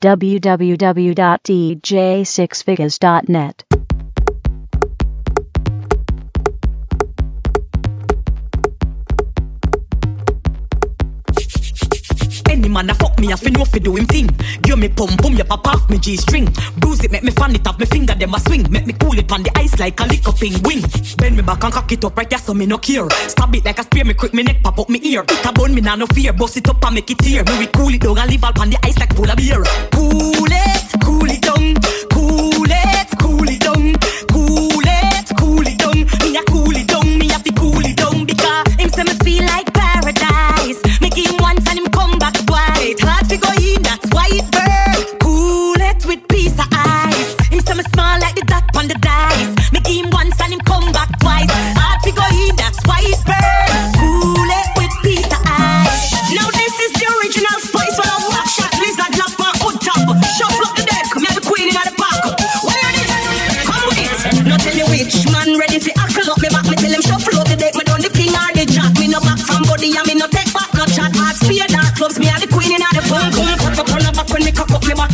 www.dj6figures.net. man a me, I fi do him thing. Give me pum pum, ya pop off me G string. Bruise it, make me fan it off me finger, them a swing. Make me cool it on the ice like a lick up wing. Bend me back and cock it up right there, so me no care. Stab it like a spear, me quick me neck pop up me ear. It a bun me nah no fear, bust it up and make it tear. Me we cool it down and leave all on the ice like polar beer. Cool it,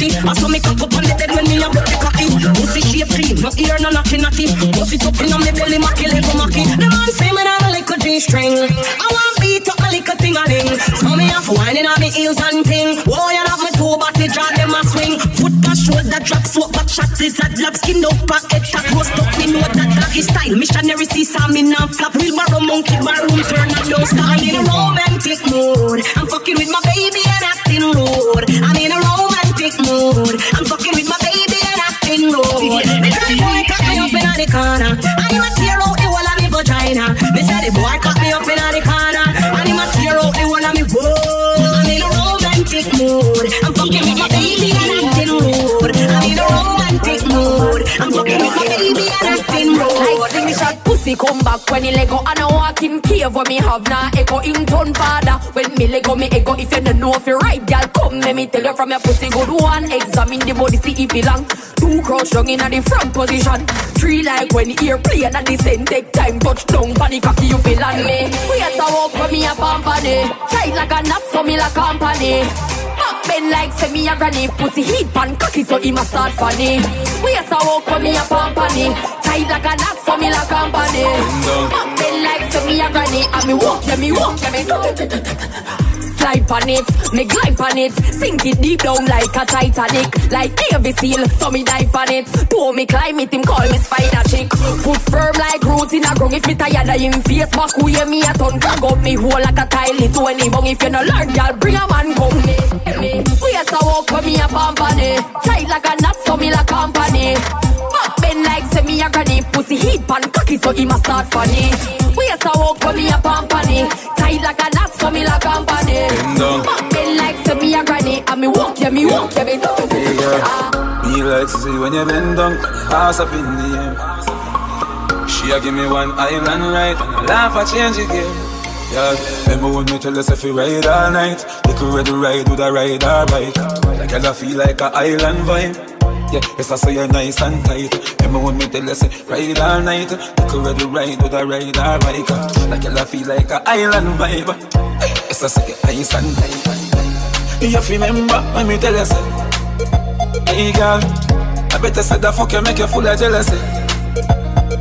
me body. I saw me cock up on the dead when me a broke the cocky. Pussy shape clean, no ear no naughty naughty. Pussy up in on me belly, macky level macky. The man say me not a little G string. I want beat up my little thing a ling. So me have whining on me heels and ting. Whoa, you have my two body jaw them a swing. Foot a shoulder drop, swap back shots is a drop. Skin up back, head tap, roast up. Me know that doggy style. Missionary see some me now flap. Real barrow monkey barroom turn and don't stop. I'm in a romantic mood. I'm fucking with my baby and acting rude. I'm in corner. A tear out the whole of me vagina. Me say the boy cut me up in the corner. A tear out the whole of me. I'm in a romantic mood. I'm fucking with my baby and. I'm in a romantic mood. I'm fucking with my baby and come back when he lego. And I walk in cave when me have na echo. In turn father when me lego me ego. If you don't know if you right girl come let me tell you from your pussy. Good one examine the body see if it long. Two crouch down in the front position. Three like when ear play and the same take time. Touch down panic cocky you feel on me. We to walk when me a company. Tight like a knot so me like company. Back bend like me a granny. Pussy heat pan cocky so he must start funny. We a walk for me a company Tight like a knot so me like company. Back bend like say me a granny And me walk yeah me walk yeah me Slide on it, me glide on it. Sink it deep down like a Titanic. Like Navy SEAL, so me dive on it. Do me climb it, him call me spider chick. Foot firm like roots in a ground. If me tired of him face back Who hear me a ton. Drag up me hole like a tile It when he bung. If you no learn, y'all bring a man come me. We a walk for me a company. Tight like a knot, so me like company. A granny. Pussy heat pan cocky, so he must start funny. We a to walk for me a company. Tight like a knot, so me like company. Back bend like say me a granny. And me walk, yeah, me walk, yeah, me do. Hey girl, me like to see when you bend down, ass up in the air. She a give me one island right, and I laugh I change again. Yeah, remember when me tell us if we ride all night, could ready ride with a ride or bike. Like I feel like a island vibe. Yeah, yes I say you're nice and tight. Remember when me tell us ride all night, you could ready ride with a ride or bike. Like I feel like a island vibe. Yes I say you're nice and tight. You have remember when me tell us, hey girl, I better say the fuck you make you full of jealousy.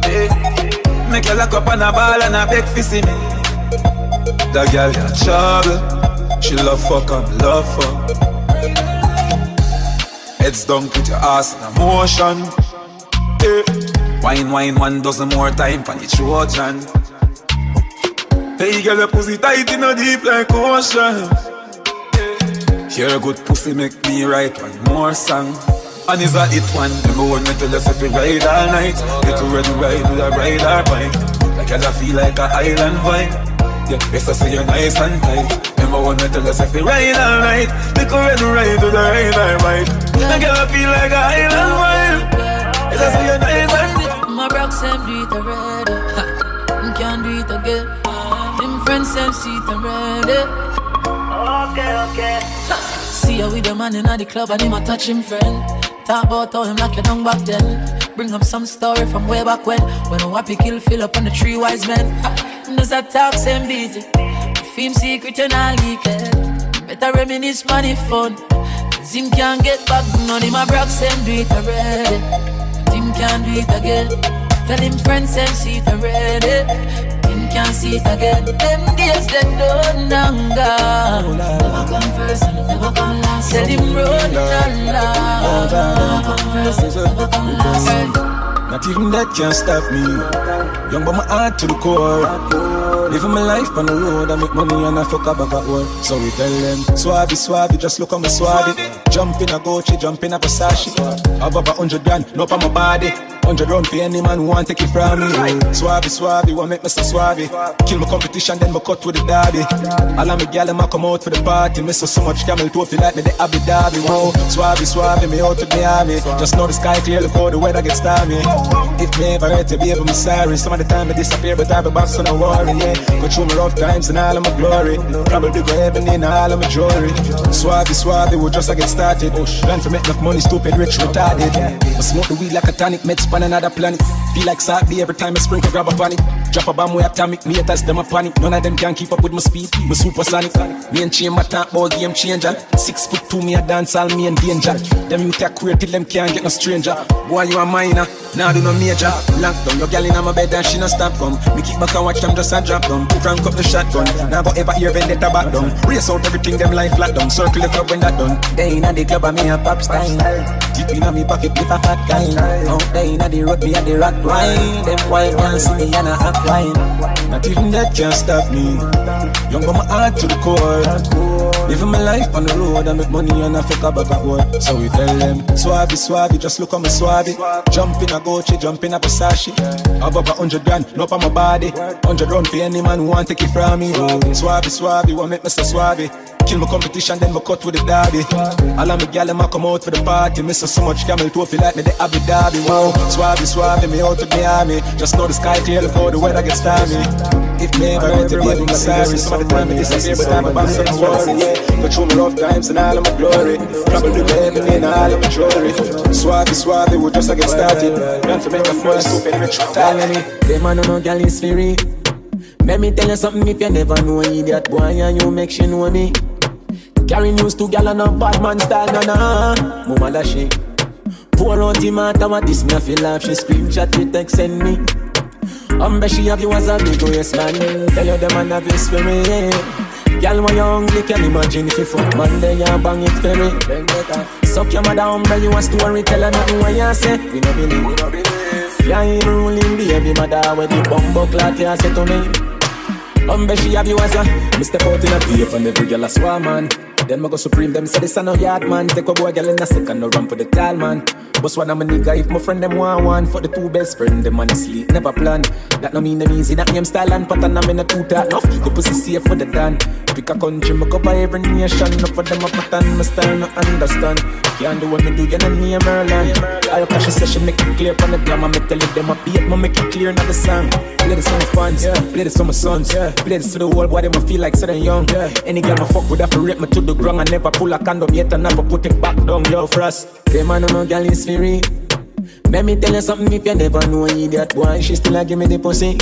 Hey, make you lock up on a ball and a beg for see me. That girl got trouble. She love fuck and love fuck. Heads down, put your ass in a motion. Hey. Wine, wine, one dozen more time for the Trojan. Hey, girl, your pussy tight in a deep like ocean. Eh. Hear a good pussy make me write one more song. And is a hit one. Remember when me tell us if we ride all night, you could ready ride with a ride bike. Like I feel like a island vibe. Yeah, yes, I say you're nice and tight. Remember when I tell us if we ride all night, we could ready ride with a ride or bike. Like I feel like a island vibe. Yes, I say you're nice and tight. My broke them do it already. Ha, can't do it again. Them friends them see it already. Eh. Okay, okay. See how with the man in the club and him a touch him friend. Talk about how him lock you down back then. Bring up some story from way back when. When a wappy kill fill up on the three wise men. Does that talk same busy? Film secret and all leak it. Better reminisce money fun. Tim can't get back, none of my brothers them do it already. Tim can't do it again. Tell him friends them see it already. Tim eh? can't see it again. Them days them done and gone. Never come first and never come last. Tell him run and laugh. Never come first, never come last. Not even that can stop me. Young but my heart to the core. Living my life on the road, I make money and I fuck up back at work. So we tell them, swabby, swabby, just look on me swabby. Jump in a Gucci, jump in a Versace. Above a hundred grand, no on my body. Hundred round for any man who want take it from me. Swabby, swabby, want make me so swabby. Kill my competition, then my cut with the derby. All of me gal them come out for the party. Miss so so much camel toe feel like me the Abu Dhabi. Whoa, swabby, swabby, me out to army. Just know the sky clear, look how the weather gets stormy. If me ever hurt to be able, I'm sorry. Some of the time I disappear, but I be back, so no worry. Yeah, go through my rough times and all of my glory. Probably go heaven in all of my jewelry. Swabby, swabby, we just I get started. Plan for make enough money, stupid, rich, retarded. I smoke the weed like a tonic, meds on another planet. Feel like Saturday every time I sprinkle, grab a panic. Drop a bomb way atomic, me haters them a panic. None of them can keep up with my speed, my supersonic. Me and chamber talk about game changer. Six foot two, me a dance all me in danger. Them you take queer till them can't get no stranger. Boy, you a minor, now do no major. Lock down your gal in my bed and she no stop come. Me keep back and watch them just a drop down. Crank up the shotgun, now go ever hear vendetta back down. Race out everything them life flat down. Circle the club when that done. They inna the club and me a pop style. Deep inna me pocket with a fat kind. Out there inna the road me a the rock wine. Them white can't see me and act wine. Not even that can stop me. Young but my heart to the core. Living my life on the road, I make money and I fuck up back work. So we tell them, swabby, swabby, just look on me swabby. Jump in a Gucci, jump in a Versace. Above a hundred grand, no on my body. Hundred round for any man who want take it from me. Swabby, swabby, want make so swabby. Kill my competition, then my cut with the derby. All of my gal a come out for the party. Miss so much camel toe feel like me the Abu Dhabi. Wow, swabby, swabby, me out to army. Just know the sky clear, how the weather gets stormy. If me ever hurt to be I'm sorry. Some of the time I disappear, but I'm about to worry. Yeah, go through my rough times and all of my glory. Probably heaven in all of my jewelry. Swabby, swabby, we just a get started. Man for make a first stupid rich talent. Them man no gal is free. Let me tell you something if you never know idiot boy and you make she know me. Carry news to gal and a bad man style, na na. Mama da she. Pour out the matter what this me feel laugh. She scream chat me text send me. Um, bet she have you as a big waist man. Tell you them man have this for me. Girl, when you hungry, can imagine if you fuck man, then you bang it for me. Suck your mother, umbrella, you a story, tell her nothing what you say. We no believe, we no believe. Ain't ruling baby mother, where the bumbo clot you say to me. Um, she have you as a Me step out in a beef and every girl a swarm man Then me go supreme, them say this a no yard man. Take a boy girl in a second, no run for the tall man. Boss one of my nigga, if my friend them want one. For the two best friend, them on sleep, never plan. That no mean them easy, that name style and pattern I'm in a two talk enough The pussy safe for the dan Pick a country, me cover every nation. Enough for them a pattern, my style no understand. Can't do what me do, you know me a Merlin. I'll cash a session, make it clear from the drama Me tell them a beat, me make it clear, not the song. Play this for my fans, play this for my sons. Play this to the world, why them a feel like sitting young. Yeah. Any girl me fuck with have to me to the ground I never pull a condom yet, I never put it back down, yo, us Them man no girl is free. Let me tell you something if you never know idiot boy She still a give me the pussy.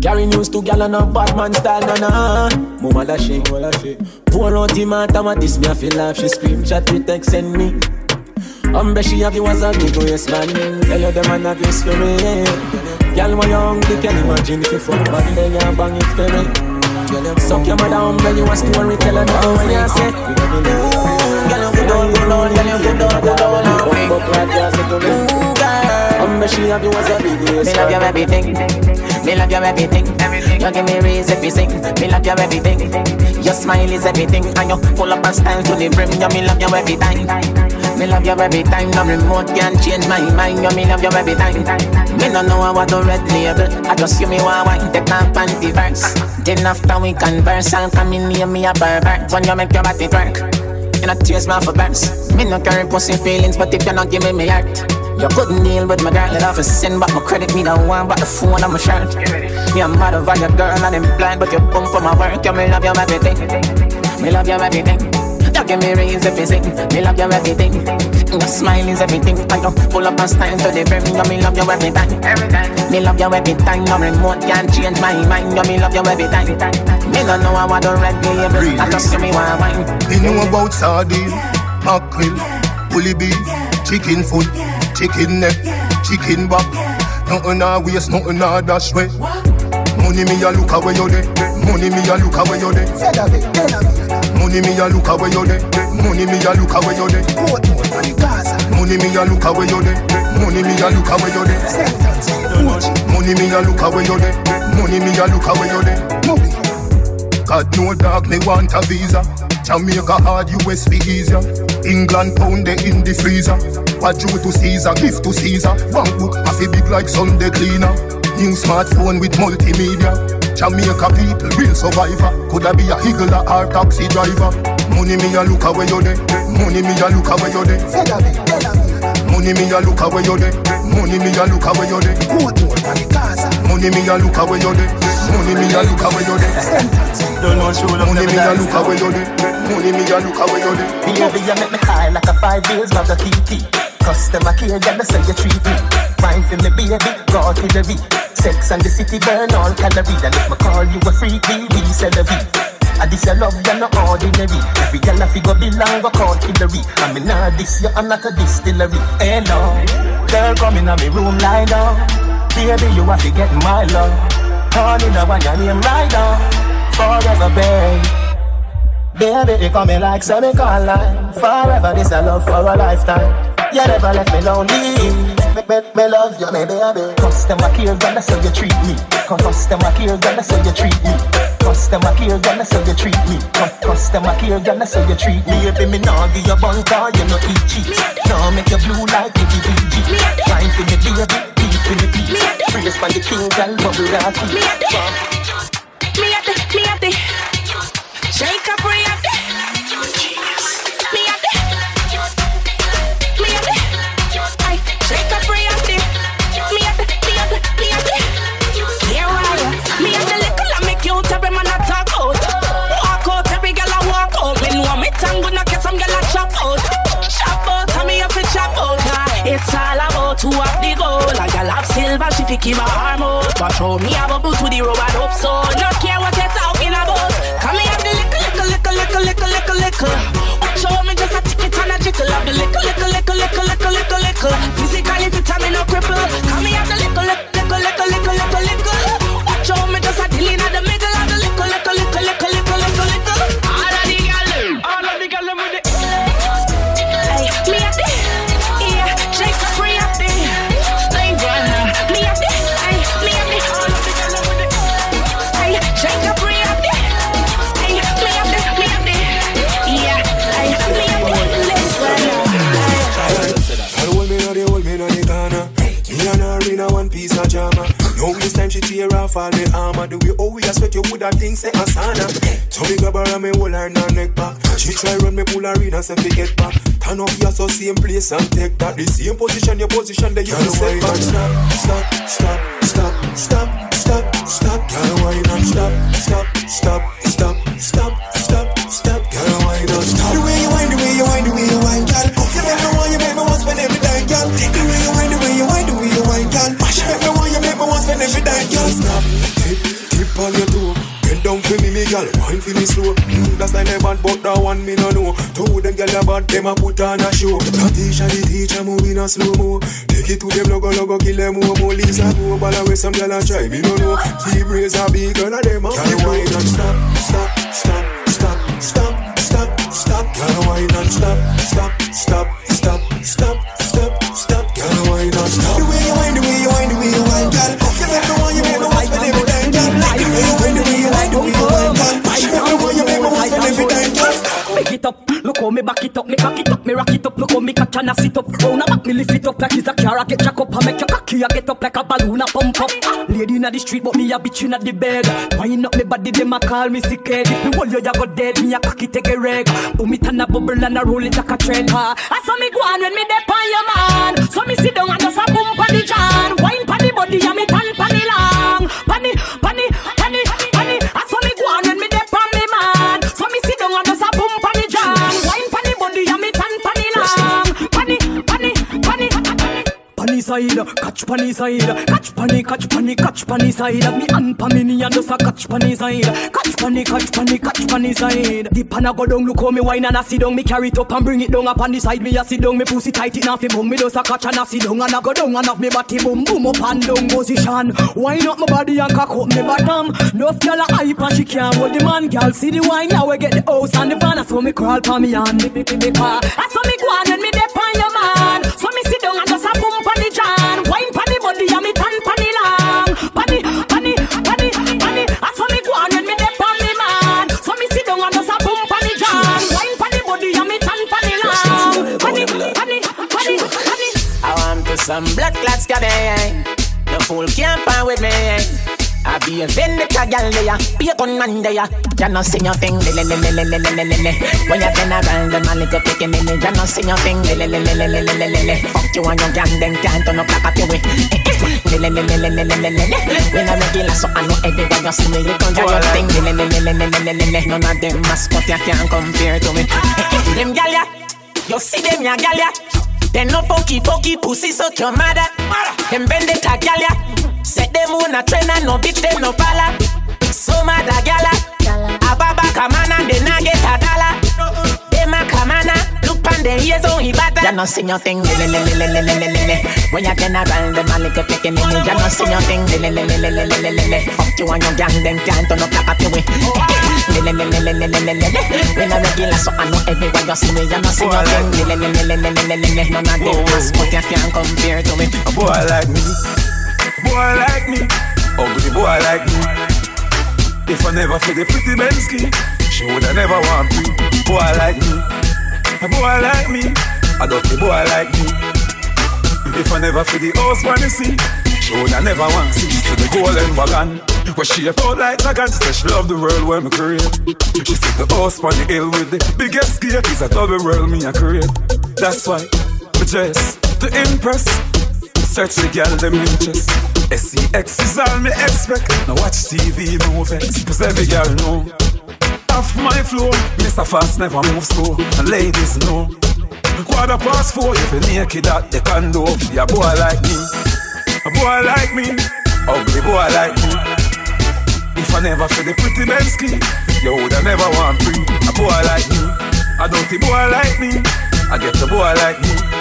Carry news to gal on a bad man style, na na Mama da she Pour out the matter, what this me I feel laugh She scream, chat, me text, send me. Umbre she have you as a big waist man. Tell you them man have you spirit Girl when you hungry? Can imagine if you fuck man Then you bang it for me Suck your mother umbre you a story Tell her now when you say Girl you good on, good on, girl you good on, good on Bumbo clad you say to me Umbre she have you as a big Me love you everything. Me love you everything. You give me reason to sing. Me love you everything. Your smile is everything, and you full up of style to the brim. You me love you every time. Me love you every time. No remote can change my mind. You me love you every time. Me no know what the red label. I just you me one wine take my panty verse. Then after we converse, I'll come in near me a pervert. When you make your body twerk. You not tears my for burns. Me no carry pussy feelings, but if you not give me me heart, you couldn't deal with my girl. You have sin, but my credit. Me don't want but the phone on my shirt. Me a mad over your girl and I'm blind, but you bump for my work. You me love you everything. Me love you everything. You give me raise everything. Me love you everything. Your smile is everything. I don't pull up and style to the brim. You me love you every time. Me love you every time. No remote can change my mind. You me love you every time. Me don't know how I do red label. I just see me one wine. They know about Saudi. mackerel, bully beef, chicken foot, chicken neck, chicken back. Nothing a waste, nothing a dash way. Money me a look away you there. Money me a look away you there. Money me a look away you there. Money me a look away you there. Money me a look away you there. Money me a look away you there. Money me a look away you there. Money me a look away you there. God no dog me want a visa. Jamaica hard, US be easier. England pound they in the freezer. What due to Caesar, gift to Caesar. Bank book, a big like Sunday cleaner. New smartphone with multimedia. Jamaica people, real survivor. Coulda be a higgler or taxi driver. Money me a look away you de. Money me a look away you de. Money me a look away you de. Money me a look away you de. Money Money me a look away you de. Money me a look away you de. Don't want show love. Money me a look away you de. Money me a look away you de. Baby, you make me high like a five days bag of TT. Customer care, girl, say you treat me. Wine for me, baby, go to the beat. Sex and the city burn all calories. And if me call you a freak, we V. And this your love, you're not ordinary. Every girl I figure belong, go call Hillary. I mean, nah, this you, I'm not a distillery. Hey, no. Girl, come in me room, lie down. Baby, you have to get my love. Honey, the one your name right down. Forever, babe. Baby, you coming like semi-colline Forever, this a love for a lifetime You never left me lonely Me, me, me love you, me baby. Customer care, girl, that's how you treat me. Customer care, girl, that's how you treat me. Customer care, girl, that's how you treat me. Customer care, girl, that's how you treat me. Baby, me nah give you bun car, you no eat cheap Nah make you blue like the VG Wine for me, baby, beat for me, beat Praise for the king, girl, bubble rock Me at the, me at the, me at the silver, she fi keep her arm out But show me have a boot to the rubber up so No care what you're talking about Come here, the little, little, little, little, little, little, little Watch out, me just a tick it and a jickle Have the little, little, little, little, little, little, little Physically fit and me no the way how we sweat, you woulda think say Asana. So me grab her and me hold her in her neck back. She try run me pull her in and say fi get back. Turn up here so same place and take that. The same position, your position, that you fi set back. Stop, stop, stop, stop, stop, stop, stop. Girl, why not stop, stop, stop, girl. Wine for me slow. Mm, that's like they bad, but that one me no know. Two them girl are bad, them a put on a show. The teacher, the teacher moving a slow mo. Take it to them, logo, logo, kill them more, more. Lisa go, ball away, some girl a try, me no know. Team raise a big girl, and them a Girl, why not stop, stop, stop, stop, stop, stop, stop. Girl, why not stop, stop, stop, stop, stop, stop, stop. Girl, why not stop? It up, look how me back it up, me cock it up, me rock it up, look how me catch and I sit up. Round a back, me lift it up like it's a car, I get jack up, I make your cocky, I get up like a balloon, I pump up. Lady inna the street, but me a bitch inna the bed. Wind up me body, them a call me sick head. If me hold you, you go dead, me a cocky take a reg. Boom it and a bubble and a roll it like a trend. Ah, I saw me go on when me dep on your man. So me sit down and just a boom pan the jan. Wine pan the body and me tan pan the long. The, the, the side, catch pani side, catch pani, catch pani, catch pani side. Me and Pamini and just a catch pani side, catch pani, catch pani, catch pani side. The a go down, look how me wine and I sit down. Me carry it up and bring it down up on the side. Me a sit down, me pussy tight it fi boom. Me just a catch and I sit down and I go down and have me body boom boom up and down position. Wine up my body and cock up me bottom. Nuff gyal a hype and she can't hold the man. Gyal see the wine now we get the house and the van. So me crawl pa me hand, me me me car. That's how me go on when me dep on your man. So me sit some blood clots, cabin. The fool can't pan with me. I be a vendetta gal there, be a gunman there. You know sing your thing, le le le le le le le le le. When you turn around, the man little picking in it. You know sing your thing, le le le le le le le le le. Fuck you and your gang, them can't turn up like a way. Le le le le le le le le le le. When I regular, so I know everywhere you see me, you can do your thing. Le le le le le le le le le le. None of them mascot you can't compare to me. Them gal ya, you see them ya gal ya. They no funky funky pussy so your mother. Them vendetta gal ya. Set them on a trend and no bitch them no follow. So mad a gala. a baba on and then I get a dollar. Them a come look pan the ears on he bad. You no see nothing. When you can around them a little picky mini. You no see nothing. Fuck you and your gang them can't turn up like a peewee. When I regular so I know everyone you see me. You no see nothing. None of them ask but you can't compare to me. A boy like me boy like me, oh, ugly boy like me. If I never feel the pretty Bensky, she woulda never want me. Boy like me, a boy like me, a dirty boy like me. If I never feel the house when you see, she woulda never want to see. To the golden wagon, where she a out like dragon, she say she love the world where me create. She said the house on the hill with the biggest gate is a double world me a create. That's why, me dress to impress. Search the girl them interest. SEX is all me expect. Now watch TV no vex Cause every girl know. Off my floor Mr. Fast never moves slow. And ladies know. Quarter past four If you naked at the condo Be a boy like me. A boy like me. Ugly boy like me. If I never feel the pretty men Bensky You woulda never want free. A boy like me. A dirty boy like me. I get a boy like me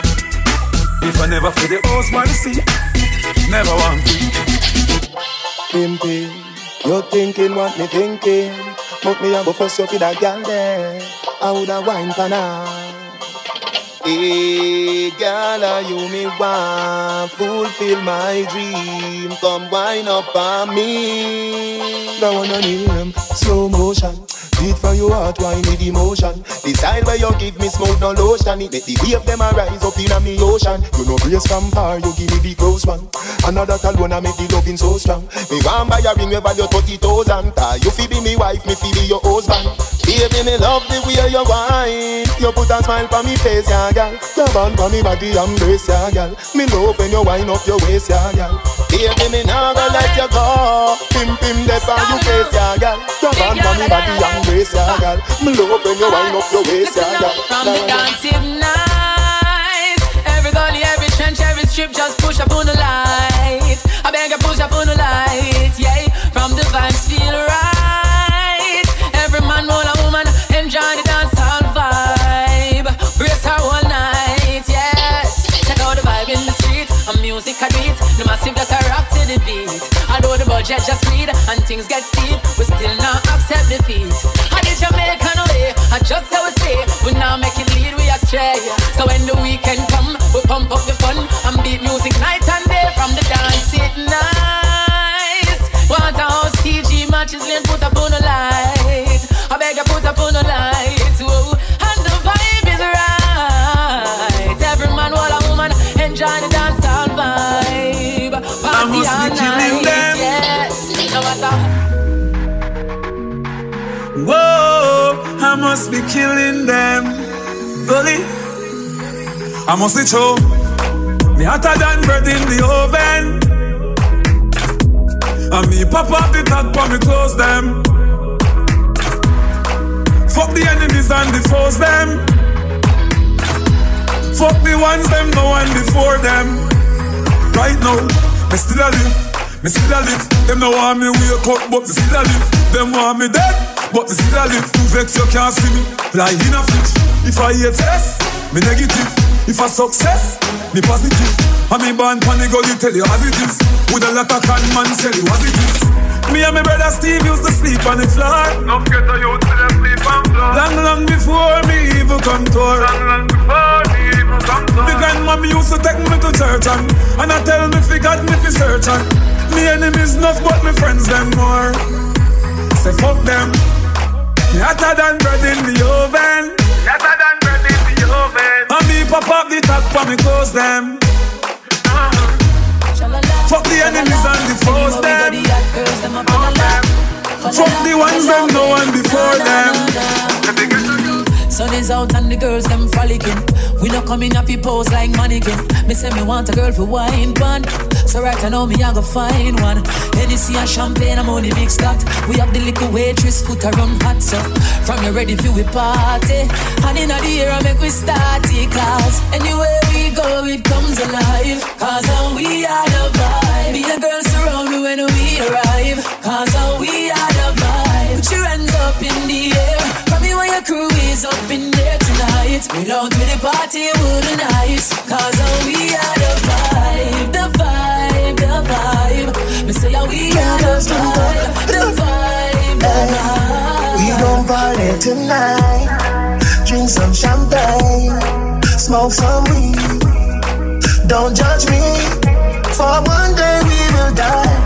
if I never feel the house man see, never want to. Pimpin', you thinking what me thinking? But me a go fuss you for that girl there. I woulda wine for her. Hey, girl, are you me want fulfill my dream? Come wine up on me. That one I name slow motion. Beat for your heart, wine with emotion. The style where you give me smoke, no lotion. It make the wave them a rise up in a me ocean. You know brace from far, you give me the close one. Another alone, I make the loving so strong. Me want buy a ring, we value thirty thousand. You fi be me wife, me fi be your husband. Baby, me love the way you wine. You put a smile on me face, yeah, girl. You band on me body, embrace, yeah, girl. Me love when you wind up your waist, yeah, girl. Baby, me nah go let you go. Pim pim dep on you face, yeah, girl. You band on me body, embrace, yeah, girl. Me love when you wind up your waist, yeah, girl. From the dancing night, every gully, every trench, every strip, just push up on the light. I beg you, push up on the light, yeah. From the vibes feel right. Every man, all budget just lead and things get steep, we still not accept defeat. I did Jamaican way, I just how we say, we now make it lead, we astray. So when the weekend come, we pump up the fun and beat music night and day from the dance it nice. Want a house TG matches, then put up on the light. Must be killing them. Bully, I must be true. Me hotter than bread in the oven. And me pop up the top for me close them. Fuck the enemies and the foes them. Fuck the ones them no one before them. right now, me still live. Me still a live. Them no want me wake up, but me still a live. Them want me dead, but me still a live. You vex, you can't see me. Like in a fridge. If I hate test, me negative. If I success, me positive. I me born pon the gully, tell you as it is. With a lot of con man, tell you as it is. Me and my brother Steve used to sleep on the floor. No get a youth to them sleep on floor. Long, long before me even come tour. Long, long before me even come tour. The grandmommy used to take me to church and, and I tell me fi God me fi search and me enemies enough but me friends them more. Say fuck them. Me hotter than bread in the oven. Hotter than bread in the oven. And me pop up the top for me close them. Uh-huh. Fuck the enemies and the foes them. Fuck the ones them no one before them. Sun is out and the girls them frolicking. We not coming up, pose like mannequin. Me say me want a girl for wine pan. So right I know me I go find one. Hennessy and champagne, I'm only mixed that. We have the little waitress foot around hot so From you ready for we party. And in the air I make we start it. Cause anywhere we go it comes alive. Cause uh, we are the vibe. Be the girls surround me when we arrive. Cause uh, we are the vibe. Put your hands up in the air. From your crew is up in there tonight. We don't do the party would nice. Cause uh, we are the vibe, the vibe, the vibe. Me say uh, we are the vibe, the vibe, the vibe. We gon' party tonight. Drink some champagne, smoke some weed. Don't judge me, for one day we will die.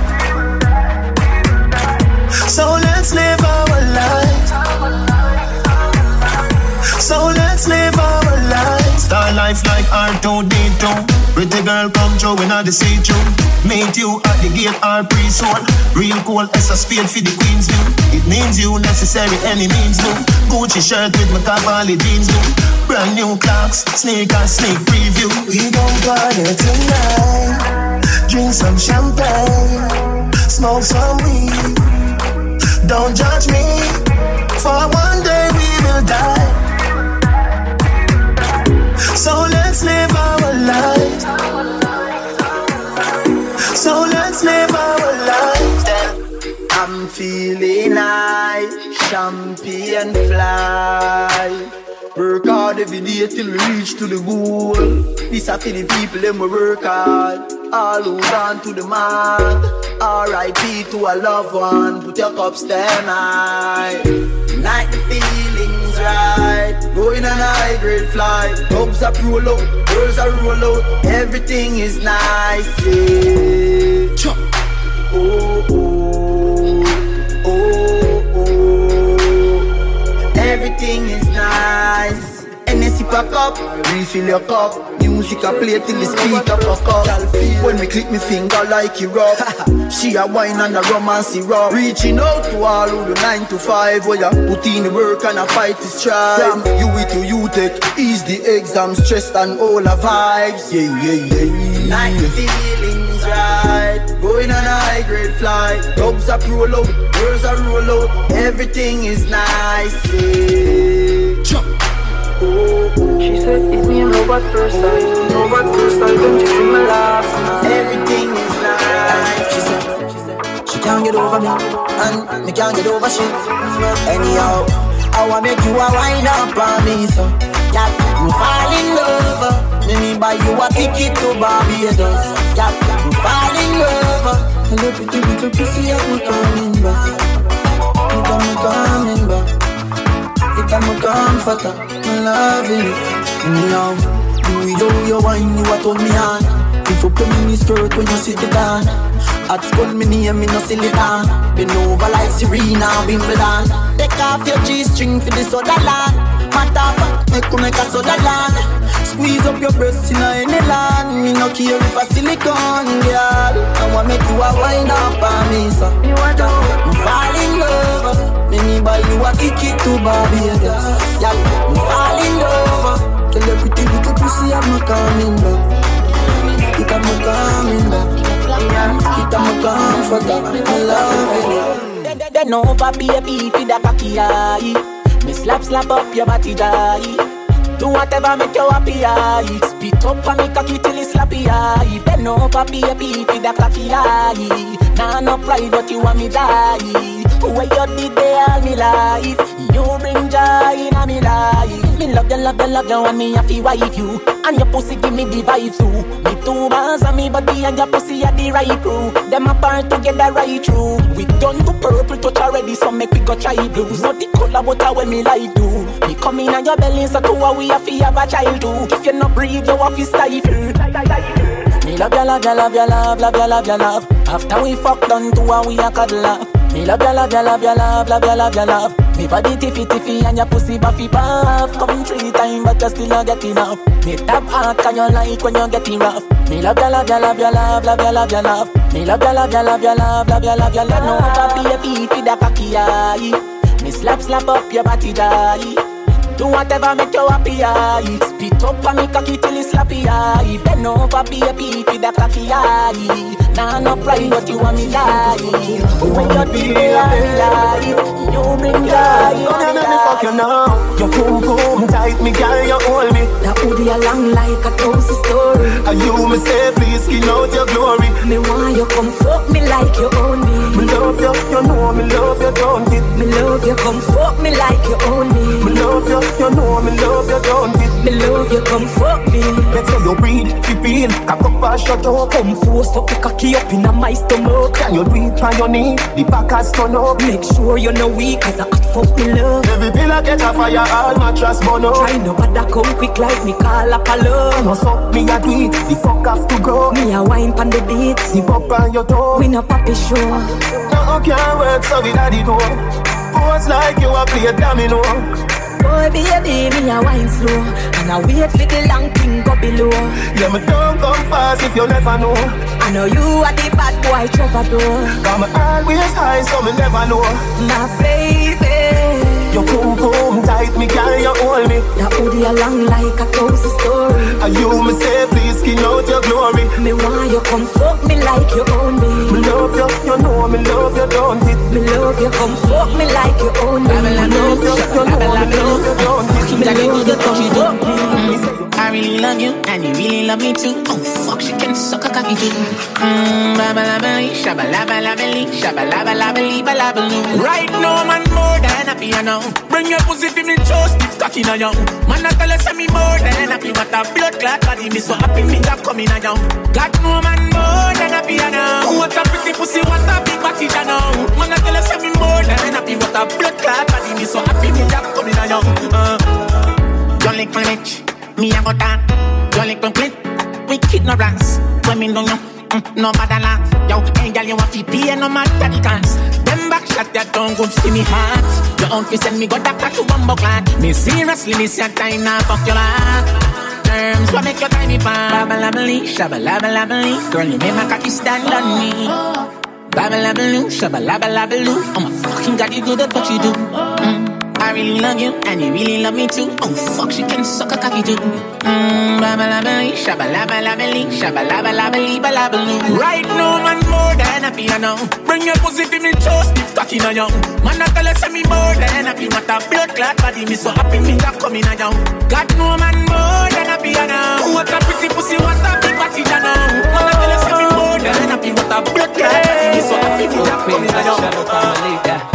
So let's live our lives. So let's live our lives. Star life like R2D2. Pretty girl come through when I the see through. Meet you at the gate or pre-soul. Real cool as a spade for the queen's view. It means you necessary any means do. Gucci shirt with my Cavalli jeans do. Brand new clocks, sneakers, sneak preview. We gon' party tonight. Drink some champagne, smoke some weed. Don't judge me, for one day we will die. So let's live our lives. So let's live our lives. I'm feeling high, champagne fly. Work hard every day till we reach to the goal. This are for the people them we work hard. All who gone to the mark. R.I.P. to a loved one. Put your cups down high. Night the feelings right. Going on a high grade flight. Dubs are roll out, girls are roll out. Everything is nice. Yeah. Chop. Oh oh oh oh. Everything is nice. Hennessy pack up, refill your cup. Music a play till the speaker fuck up. When me click me finger like it rough. she a wine and a romance rough. Reaching out to all who do nine to five. Where you put in the work and a fight strive. From you to you take ease the exam stress and all the vibes. Yeah yeah yeah. Night feelings right. Going on a high grade flight. Dogs are roll out, girls are roll out. Everything is nice. Yeah. Jump. She said, it's me love at first sight. Love at first don't you see my laugh? Everything is nice. She said, she can't get over me, and me can't get over shit. Anyhow, I wanna make you a wind up on me, so yeah, you fall in love. Let me buy you a ticket to Barbados. Yeah, you fall in love. Hello, pretty little pussy, I'm coming back. I'm coming I'm a comforter, I'm loving it. Now, do you know your wine, you a told me on. If you put me in skirt when you sit it down. At school, me name, me no silly down. Been over like Serena, Wimbledon. Take off your G-string for this other land. Matter of make you make a soda land. Squeeze up your breasts in any land. Me no care if a silicone, girl. I want make you a wine up on me, so. You the I'm fall in love. Let me buy you a ticket to Barbados. Yeah, I'm fall in love. Tell your pretty little pussy I'm not coming back. It I'm not coming back. It I'm not comfortable. I love it. Then over baby for the cocky eye. Slap slap up your body die. Do whatever make you happy, aye. Spit up and make a kitty till it's slappy, aye. Bend over, baby, with the cocky eye. Nah, no pride, but you want me die. Where you did they all me life. You bring joy in me life. Me love you, love you, love you, and me happy wife you. And your pussy give me the vibe too. Me two bars and me body and your pussy are the right crew. Them apart together right through. We done to purple touch already, so make we go try blues. Not the color, but I when me like do. Me come in and your belly, so two we have to have a child too. If you not breathe, you have to stifle. Me love ya, love ya, love ya, love, love ya, love ya, love. After we fuck done two and we a cuddle up. Me love ya, love ya, love ya, love, love ya, love ya, love. Me body tiffy tiffy and your pussy buffy buff. Come three times but you still not get enough. Me tap hard can you like when you getting rough. Me love ya, love ya, love ya, love, love ya, love ya, love. Me love ya, love ya, love ya, love, love ya, love ya, love. No papi, baby, the cocky eye. Me slap, slap up your body, die. Do whatever make you happy, aye. Spit up and make a kitty slappy, aye. Bend over, baby, with the cocky eye. Nah, no pride, but you want me lie. When you me lie, you bring joy. Gonna make me fuck you now. Your boom boom tight, me girl, you hold me. That would be a long like a toast story. And you me say, please skin out your glory. Me want you come fuck me like you own me. Me love you, you know me love you, don't it? Me love you, come fuck me like you own me. Me love you, you know me love you, don't it? Me love you, come fuck me. Let's say you breathe, keep in, cock up and shut up. Come force up the cocky up in my stomach. Can you do it on your knee? The back has turn up. Make sure you're no weak, cause I hot fuck me love. Every pillar get a fire, all mattress burn up. Try no bother come quick like me call up a love. No so me a do it, the fuck have to go. Me a wine pan the beats. Zip pop on your toe. We no papi show. No can't work so we daddy go. Pose like you a play domino. Boy, baby, me a wine slow. And I wait for the long thing go below. Yeah, me don't come fast if you never know. I know you are the bad boy troubadour. Come always high so me never know. My baby. You boom boom tight, me carry you hold me. That hoodie along like a cozy story. And you me say please skin out your glory? Me want you come fuck me like you own me. Me love you, you know me love you, don't it? Me love you, come fuck me like you own me. Me love you, you know me love you, don't it? Me love you, come fuck me I really love you, and you really love me too. Oh fuck, she can suck a cocky too. Mmm, ba ba la ba lee, shabba la ba la ba lee, shabba la ba la ba lee, ba la ba loo. Right now, man, more than you know. Bring your pussy to me, toast it, cocky now, young. Man, I tell her, me more than happy, what a blood clot body, me so happy, me job coming now, young. Got no man more than you know. What a pretty pussy, what a big body, you know. Man, I tell her, me more than happy, what a blood clot body, me so happy, me job coming now, young. Uh, don't lick my bitch. Me a go down, you lick my clit With ignorance, when me know mm, No matter laugh, yo, hey girl you want to pay no matter the cost Them back shot that don't good see me heart. Your own fi send me go doctor to bumbo clan Me seriously, me say time now fuck your life Terms, what make your time me pan Babalabalee, shabalabalabalee Girl, you make my cocky stand on me. Babalabaloo, shabalabalabaloo I'm a fucking god, you do the what you do mm. I really love you, and you really love me too. Oh fuck, she can suck a cocky too. Mmm, babalabalee, shabalabalabalee, shabalabalabalee, balabaloo. Right now, man, more than you know. Bring your pussy to me, toast it, cocky now, young. Man, I tell her, me more than happy. What a blood clot body, me so happy, me that coming now. Got no man more than you know. What a pretty pussy, what a big body, know. Man, I tell her, me more than happy. What a blood clot body, me so happy, me that coming now.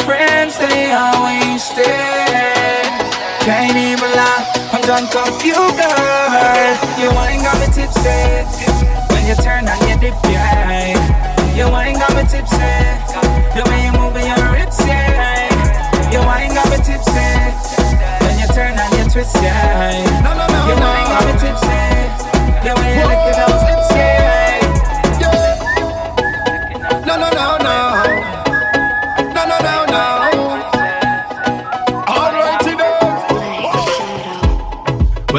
they are wasted. Can't even lie, I'm drunk off you, girl. You ain't got me tipsy. When you turn on your dip, yeah. You ain't got me tipsy. The way you moving your hips, yeah. You ain't got me tipsy. When you turn on your twist, yeah. No, no, no, you no. ain't got me tipsy. The way you at those lips, yeah. No, no, no, no. No,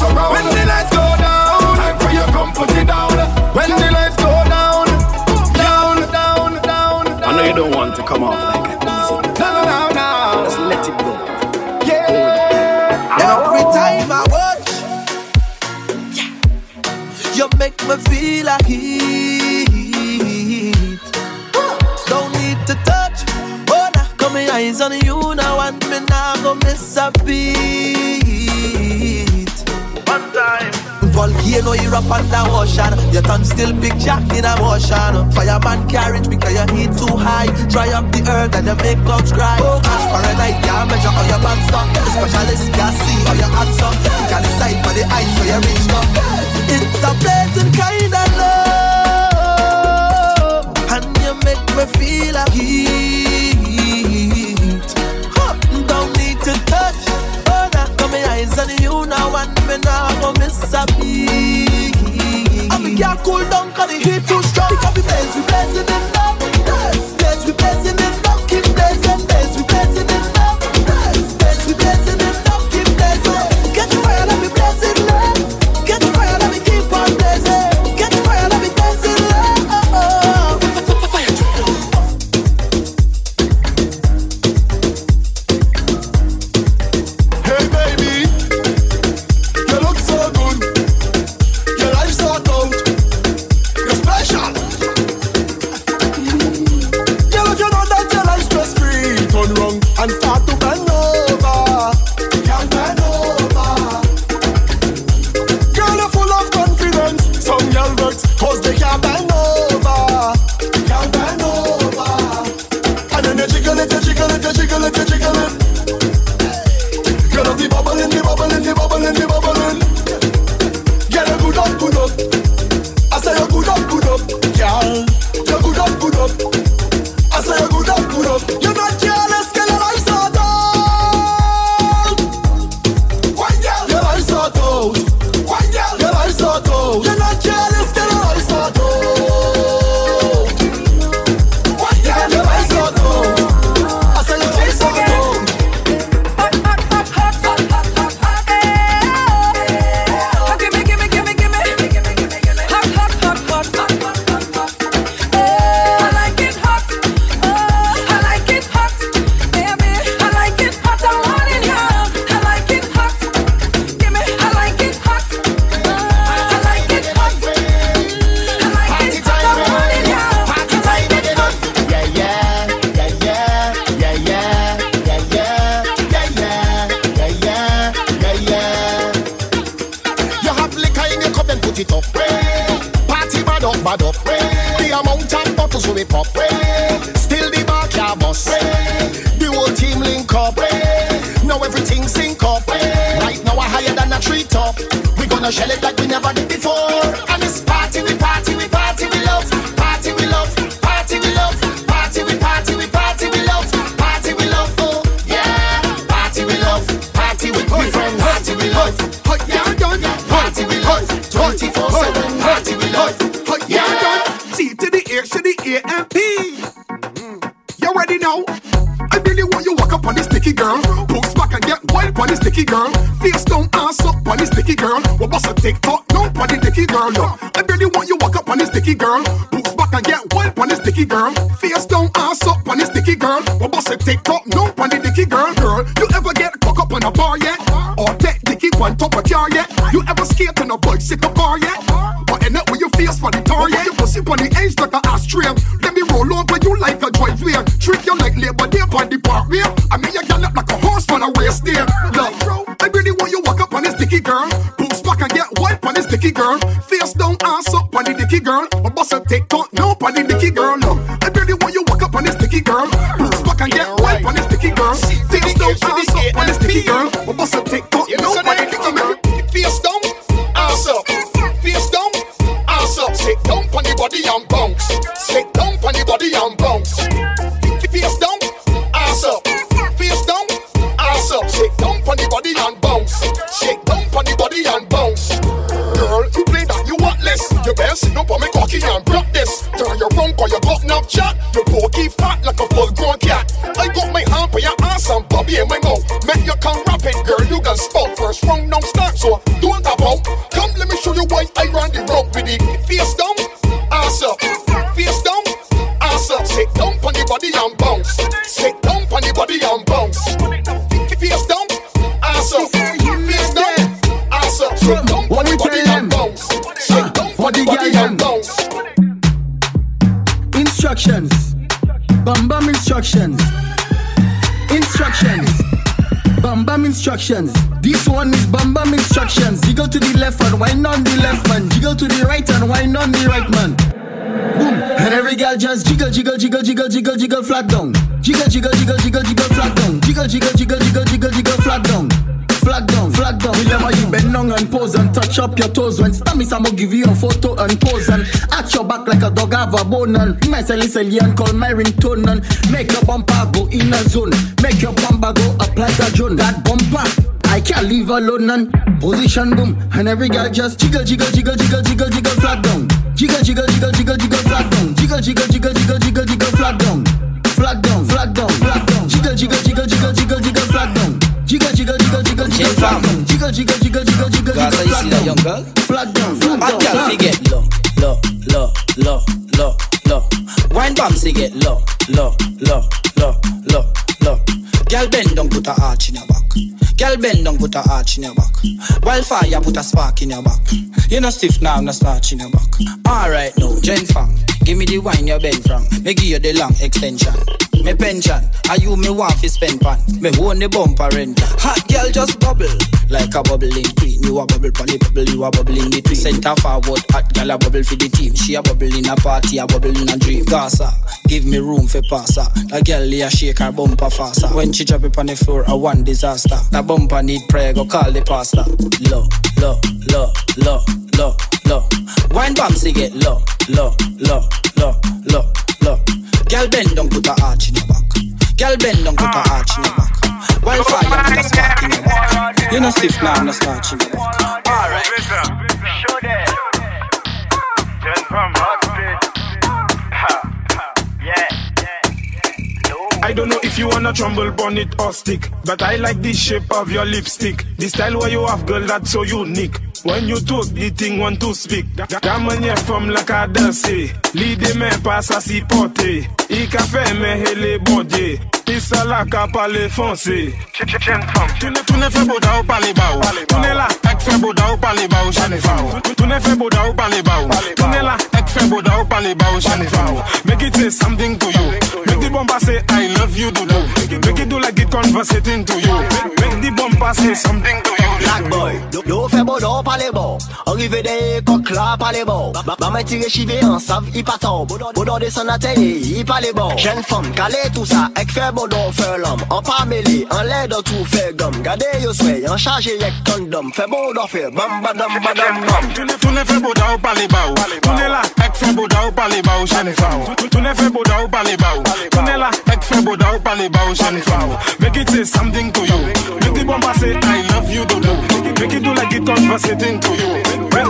Your bumper surround. When the lights go down, time for you come put it down. When the lights go down, down, down, down. I know you don't want to come off like that easy. No, no, no, no. Just let it go. Yeah. Every time I watch, you make me feel a heat. Don't need to touch. Oh, now got my eyes on you now, and me now go miss a beat. One time. Volcano erupt under ocean. Your tongue still picture in a motion. Fireman carriage because your heat too high. Dry up the earth and you make clouds cry. Oh gosh, Fahrenheit can't measure how your back's up. The specialist can see all your hands up. You can decide for the heights where you reach up. It's a pleasant kind of love. And you make me feel a heat. Huh. Don't need to touch My eyes on you now And me now go miss a beat. And we can't cool down cause the heat too strong. Because we blaze, we blazing in love Blaze, we blazing in Sit down on the body and bounce. Instructions. Bam bam instructions. Instructions. Bam bam instructions. This one is bam bam instructions. Jiggle to the left and wine on the left man. Jiggle to the right and wine on the right man. Boom. And every girl just jiggle, jiggle, jiggle, jiggle, jiggle, jiggle, flat down. Jiggle, jiggle, jiggle, jiggle, jiggle, flat down. Jiggle, jiggle, jiggle, jiggle, jiggle, jiggle, flat down. Flag down, flag down. Remember you bend down and pose and touch up your toes. When Stammy Samo give you a photo and pose and arch your back like a dog have a bone and my silly silly and call my ringtone and make your bumper go in a zone. Make your bumper go up like a drone. That bumper. I can't leave alone and position boom and every girl just jiggle jiggle jiggle jiggle jiggle jiggle flat down jiggle jiggle jiggle jiggle jiggle flat down jiggle jiggle jiggle jiggle jiggle jiggle flat down flat down flat down flat down jiggle jiggle jiggle jiggle jiggle jiggle flat down jiggle jiggle jiggle jiggle jiggle down jiggle jiggle jiggle jiggle jiggle jiggle you see that young girl? flat down flat Bad down girl flat fi get low, low, low, low, low, low. Wine bombs get low, low, low, low, low, low. Girl bend down, put a arch in your back. Girl bend down, put a arch in your back. Wildfire, put a spark in your back. You no stiff now, no starch in your back. Alright now, Jen fam, give me the wine you bend from. Me give you the long extension. Me pension, are you me want fi spend pan? Me own the bumper rent. Hot girl just bubble like a bubbling queen. You a bubble pon the bubble, you a bubble in between. Center forward, hot girl a bubble for the team. She a bubble in a party, a bubble in a dream. Gaza, give me room for passer. A girl a shake her bumper faster. When she drop it on the floor, a one disaster. The bumper need prayer, go call the pastor. Low, low, low, low, low, low. Wine bombs get low, low, low, low, low, low. Girl bend down, put a arch in your back. Girl bend down, put a arch in your back. Wildfire, put a spark in your back. You no stiff now, no starch in your back. Alright. Show them. Turn from I don't know if you wanna tremble, bun it or stick. But I like the shape of your lipstick. The style where you have, girl, that's so unique. When you talk, the thing want to speak. Damanye fom laka danse. Li de men pas a si pote. I ka fe men hele bodye. Isa laka pale fonse. Eh. Chen fom. Tune tune fe boda ou pale ba ou. Tune la. Ek fe boda ou pale ba ou. Tune fe boda ou pale ba ou. Tune la. Fè boda ou pale ba ou chan fa ou. Make it say something to you. Make di bomba say I love you do do. Make it do like it conversating to you. Make di bomba say something to you. Black boy, yo fè boda ou pale bo. Arrive de kok la pale bo. Ba mè tire chive an sav i patan Boda de san ate i pale bo. Jen fom kale tout sa ek fè boda ou fè l'om An pa mele, an lè do tou fè gom Gade yo sway, an chaje yek kondom Fè boda fè bam badam badam bam Toune fè boda ou pale ba ou. Toune la ek fais beau da ou parler bas ou j'en fa ou. Tu- Tu ne fais beau da ou ou. Tu la, ek fais beau da ou ou j'en fa. Make it say something to you. Make the bumper say I love you do do. Make it do like it conversating to you.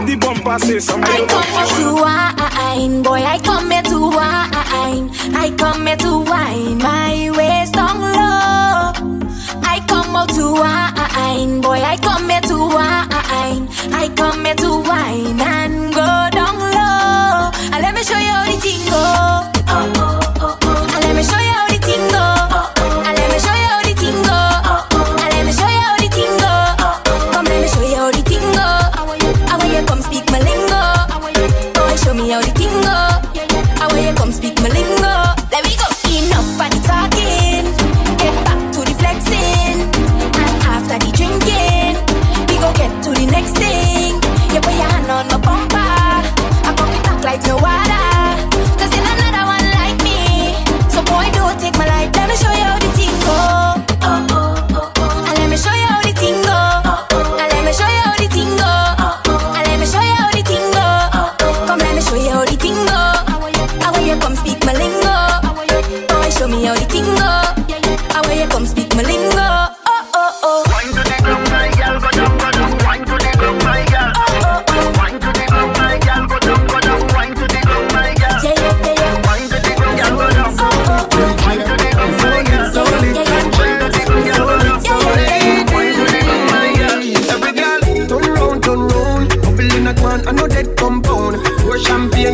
The bumper say something I come here to wine, boy. I come here to wine. I come here to wine my waist down low. I come out to wine, boy. I come here to wine. I come here to wine and go down low. Let me show you how the thing go.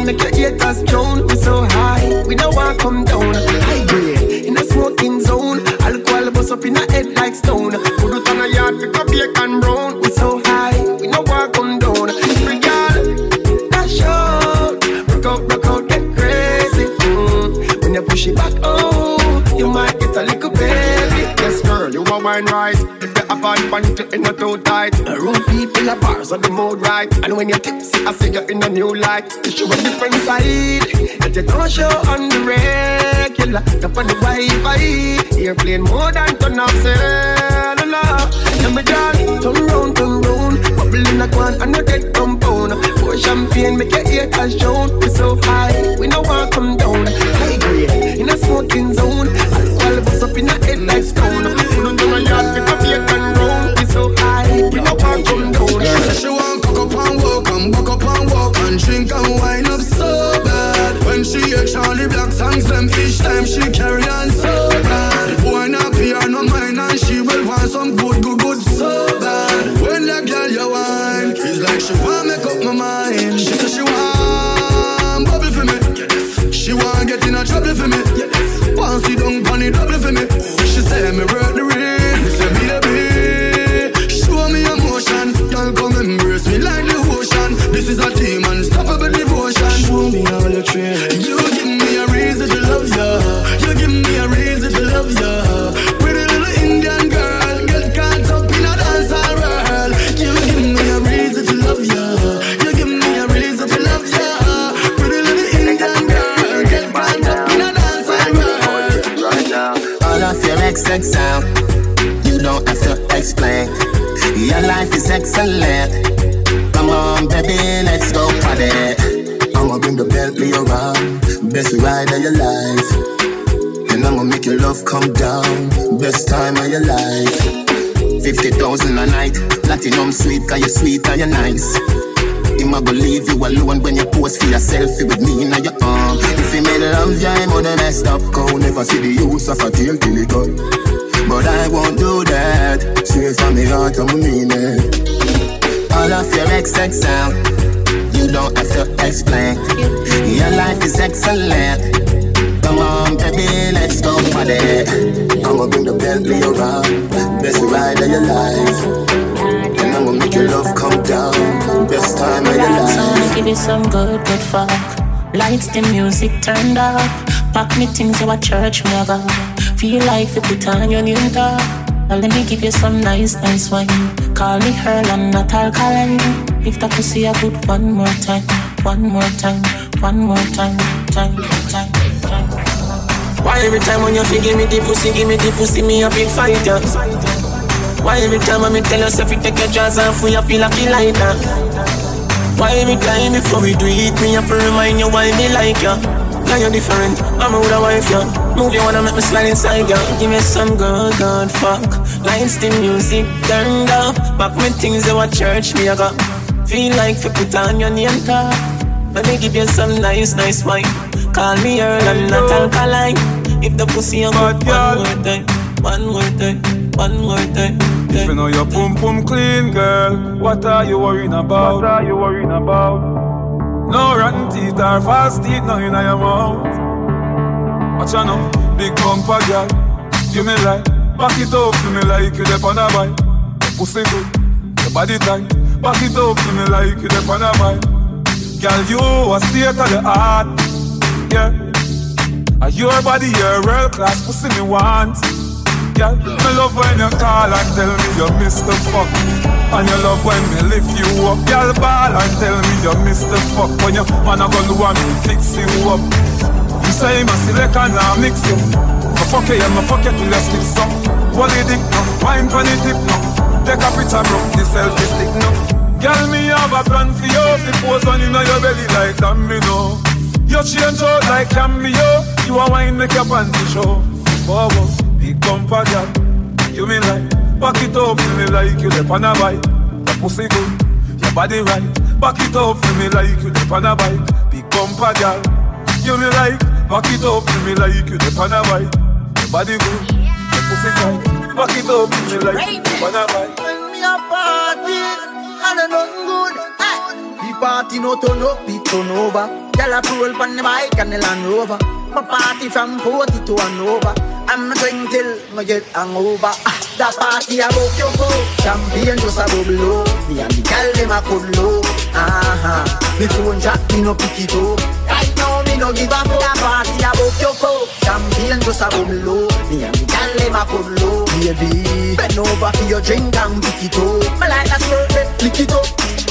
Champagne, make your haters drown. We so high, we don't want come down. High grade, in a smoking zone. Alcohol bust up in a head like stone. Put it on a yard, pick up bacon and brown. We so high, we don't want come down. Free girl, dash out. Rock out, rock out, get crazy. Mm. When you push it back, oh, you might get a little baby. Yes, girl, you are wine right. Pants, you ain't not too tight. The room people are bars on the mood right. And when you're tipsy, I see you in a new light. You show a different side that you don't show on the regular. Up on the Wi-Fi, airplane more than turn off cellular. And me girl, turn round, turn round, bubble in a quan and you get compound. Pour champagne, make your haters drown. We so high, we no want come down. High grade in a smoking zone. Alcohol bust up in a head like stone. It on a yard, time she carry excellent. Come on, baby, let's go party. I'ma bring the Bentley around, best ride of your life. And I'ma make your love come down, best time of your life. Give you some good, good fuck. Lights, the music turned up. Pack me things to a church, go. Feel like you put on your new top. Now let me give you some nice, nice wine. Call me her and not alkaline. If that pussy a good one more time, one more time, one more time, time. Why every time when you feel give me the pussy, give me the pussy, me a big fighter? Why every time when me tell yourself you take your jaws off, we a feel like you like that? Why every time before we do it, me have to remind you why me like ya? Now you're different, I'm a wife, ya. Move you wanna make me slide inside, ya. Give me some good, good fuck. Lights, the music turned up. Back me things that what church me a got. Feel like you put on your name tag. Let me give you some nice, nice wine. Call me Earl and not alkaline. If the pussy a good, one more time, one more time, one more time. If you know your pum pum clean, girl, what are you worrying about? What are you worrying about? No rotten teeth or fast teeth, no in your mouth. Watch out now, big bumper girl, give me like, back it up to me like you dep on a bike. Pussy good, your body tight, back it up to me like you dep on a bike. Girl, you a state of the art, yeah. Your body, your world class pussy me want. Girl, me love when you call and tell me you miss the fuck. And you love when me lift you up. Girl, ball and tell me you miss the fuck. When you wanna go do and me fix you up. You say me select and I mix you. Me fuck you, yeah, me fuck you till you split some. It dick now, wine pon the tip now. Take a picture, bro, the selfie stick now. Girl, me have a plan for you. If pose on inna your belly like that, me know. You change out like cameo. You a wine make your panty show. Bobo, big bumper girl. You me like, back it up for me like you dep on a bike. The pussy good, your body right. Back it up for me like you dep on a bike. Big bumper girl. You me like, back it up for me like you dep on a bike. Your body good, your pussy tight. Back it up for me like you dep on a bike. When me a party, and a nothing good. Hey. The party no turn up, it over. Girl a roll on the bike and the Land Rover. My party from 40 to Hanover. I'm drink till I get hangover. Ah, that party about your go. Champagne just a bubble up. Me and the girl them a cuddle up. Uh-huh. Me phone jack, me no pick it up. Right now me no give a fuck. Party about your go. Champagne just a bubble up. Me and the girl them a cuddle up. Baby, bend over for your drink and pick it up. Me like a skirt, lick it up.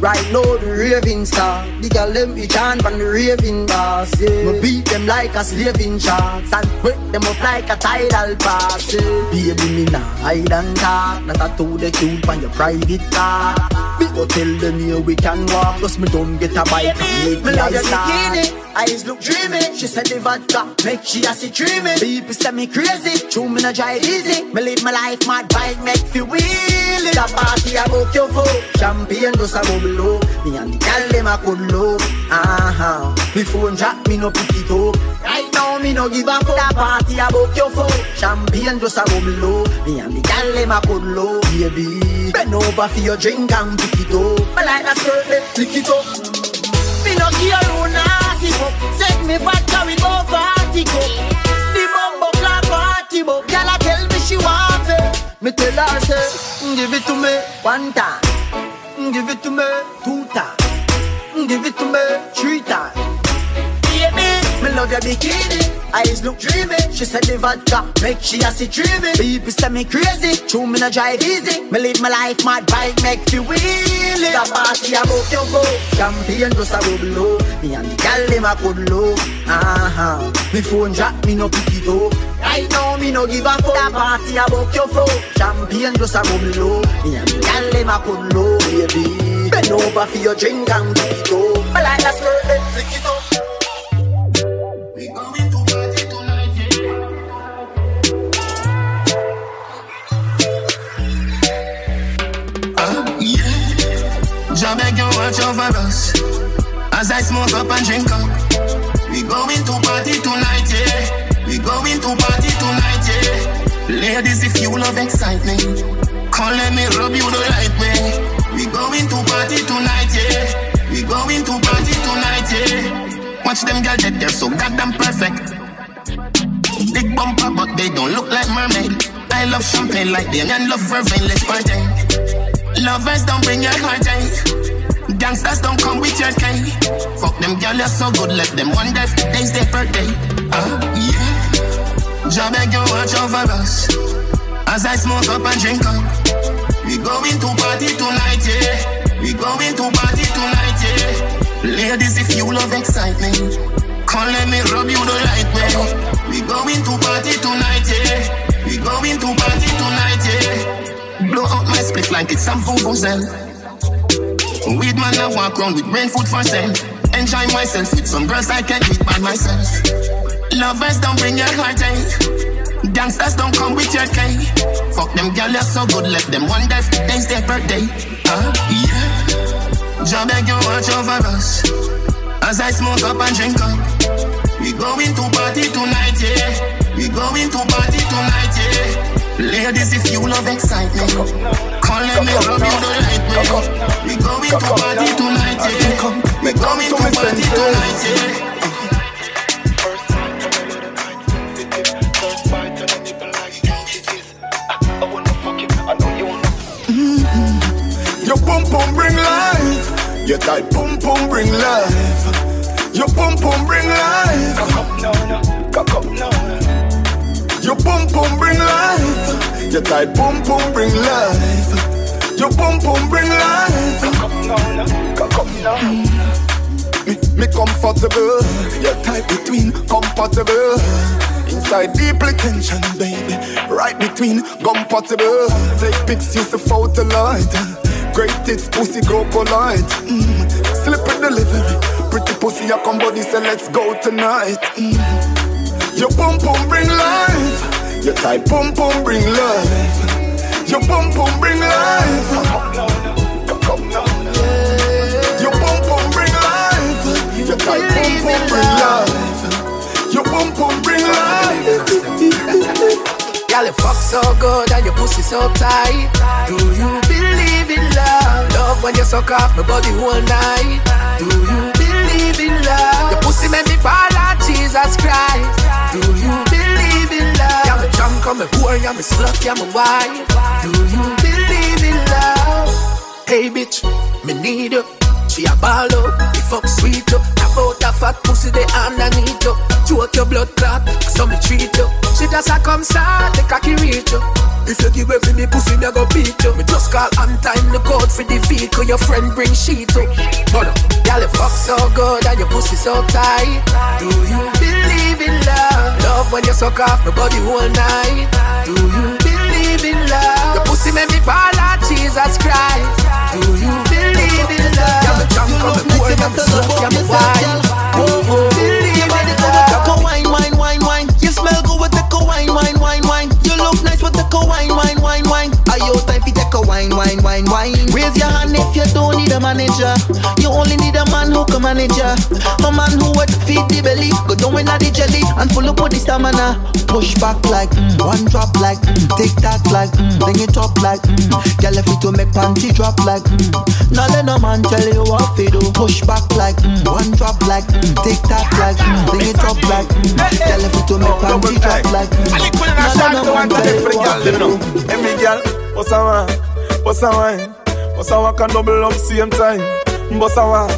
Right now the raving star The girl them be chant from the raving bars yeah. Me beat them like a slaving charts And break them up like a tidal pass yeah. Baby me nah hide and talk Not a to the cute on your private car go tell them here we can walk Plus me don't get a bike make me eyes bikini Eyes look dreamy She said the vodka make she a see dreamy People say me crazy True me no drive easy Me live my life mad bike make feel wheelie That party I book you for Champagne just a bubble low. Me and the gal them a cuddle up. Uh-huh. Me phone jack, me no pick it up. Right now me no give a fuck. That party a book your phone. Champagne just a bubble low. Me and the gal them a cuddle up. Baby, bend over for your drink and pick it up. Me like that skirt, pick it up. Me no care who nasty up. Set me vodka with go party cup. The bumbo clap party book. Gal a tell me she want it. Me tell her say, give it to me one time. Give it to me two times. Give it to me three times. Love your bikini. Eyes look dreamy. She said the vodka make she a see dreamy. People say me crazy. True, me no drive easy. Me live my life mad bike make you wheelie. The party about your go. Champagne just a bubble up. Me and the gal them a cuddle up. Uh-huh. Me phone jack, me no pick it up. Right now me no give a fuck. The party about your flow. Champagne just a bubble up. Me and the gal them a cuddle up, baby. Bend over for your drink and pick it up. I like that skirt, then flick it up. Jah beg you watch over us As I smoke up and drink up. We going to party tonight, yeah. We going to party tonight, yeah. Ladies, if you love excitement Come let me rub you the right way. We going to party tonight, yeah. We going to party tonight, yeah. Watch them girls that they're so goddamn perfect. Big bumper, but they don't look like mermaid. I love champagne like them and love fervent, let's party Lovers don't bring your heart eh? Gangsters don't come with your K. Fuck them girl, you're so good, let them wonder if today's their birthday. Uh, yeah. Jah beg you watch over us as I smoke up and drink up. We going to party tonight, yeah. We going to party tonight, yeah. Ladies, if you love excitement, come let me rub you the right way. We going to party tonight, yeah. We going to party tonight, yeah. Blow out my split like it's some vuvuzela. Weed man, I walk around with brain food for sale. Enjoy myself with some girls I can't eat by myself. Lovers don't bring your heart, eh? Gangsters don't come with your cake. Fuck them girl, you're so good, let them wonder if today's their birthday. Uh, yeah. Jah beg you watch over us as I smoke up and drink up. We going to party tonight, yeah. We going to party tonight, yeah. Ladies, if you love excitement, call let me rub you the right way. We going to party tonight, yeah. We going to party tonight, yeah. Your pum pum bring life. Your tight pum pum bring life. Your pum pum bring life. Cock up now, no. Cock up now. Your pum pum bring life. Your tight pum pum bring life. Your pum pum bring life. Up now, no. Cock now. Me, me comfortable. Your tight between compatible. Inside deeply tension, baby. Right between compatible. Take pics, use the photo light. Great tits, pussy grow polite. Mm. Slip in delivery. Pretty pussy, come body, say let's go tonight. Mm. Your pum pum bring life. Your tight pum pum bring life. Your pum pum bring life. Your pum pum bring life. Your tight pum pum bring life. Your pum pum bring life. Girl, you fuck so good and your pussy so tight. Do you believe in love? Love when you suck off my body whole night. Do you believe in love? Your pussy make me fall like Jesus Christ. Do you love? Yeah, me drunk, I'm a slut, yeah, me wife. Do you believe in love? Hey bitch, me need you. She a ball up, the fuck sweet up. About a fat pussy the underneath you. Choke your blood clot, so me treat you. She just a come start, the cocky reach you. If you give every me pussy, me go beat you. Me just call on time, the code for the vehicle. Your friend bring sheet up. But y'all fuck so good and your pussy so tight. Do you believe in love? Love when you suck off my body whole night. Do you believe in love? Your pussy make me fall like Jesus Christ. Do you believe in love? Yeah, me drunk, I'm a poor, I'm a slut, I'm a wine. Do you believe in love? Take a wine, wine, wine, wine. You smell good, but take a wine, wine, wine, wine. You look nice, but take a wine, wine, wine, wine. Are you time for take wine, wine, wine, wine? Raise your hand if you don't need a manager. You only need a man who can manage ya. A man who would feed the belly, go down in the jelly, and full up with the stamina. Push back like mm, one drop like mm, tock like mm, bring it up like mm. Girl, if to make panty drop like mm. Now let no man tell you what to do. Push back like mm, one drop like mm, tock like mm, bring it up like mm. Girl, if to make panty drop like mm. Now let no man tell you what to do. Hey, girl, what's wine? What's a wine? What's a walk and double up same time? What's a walk?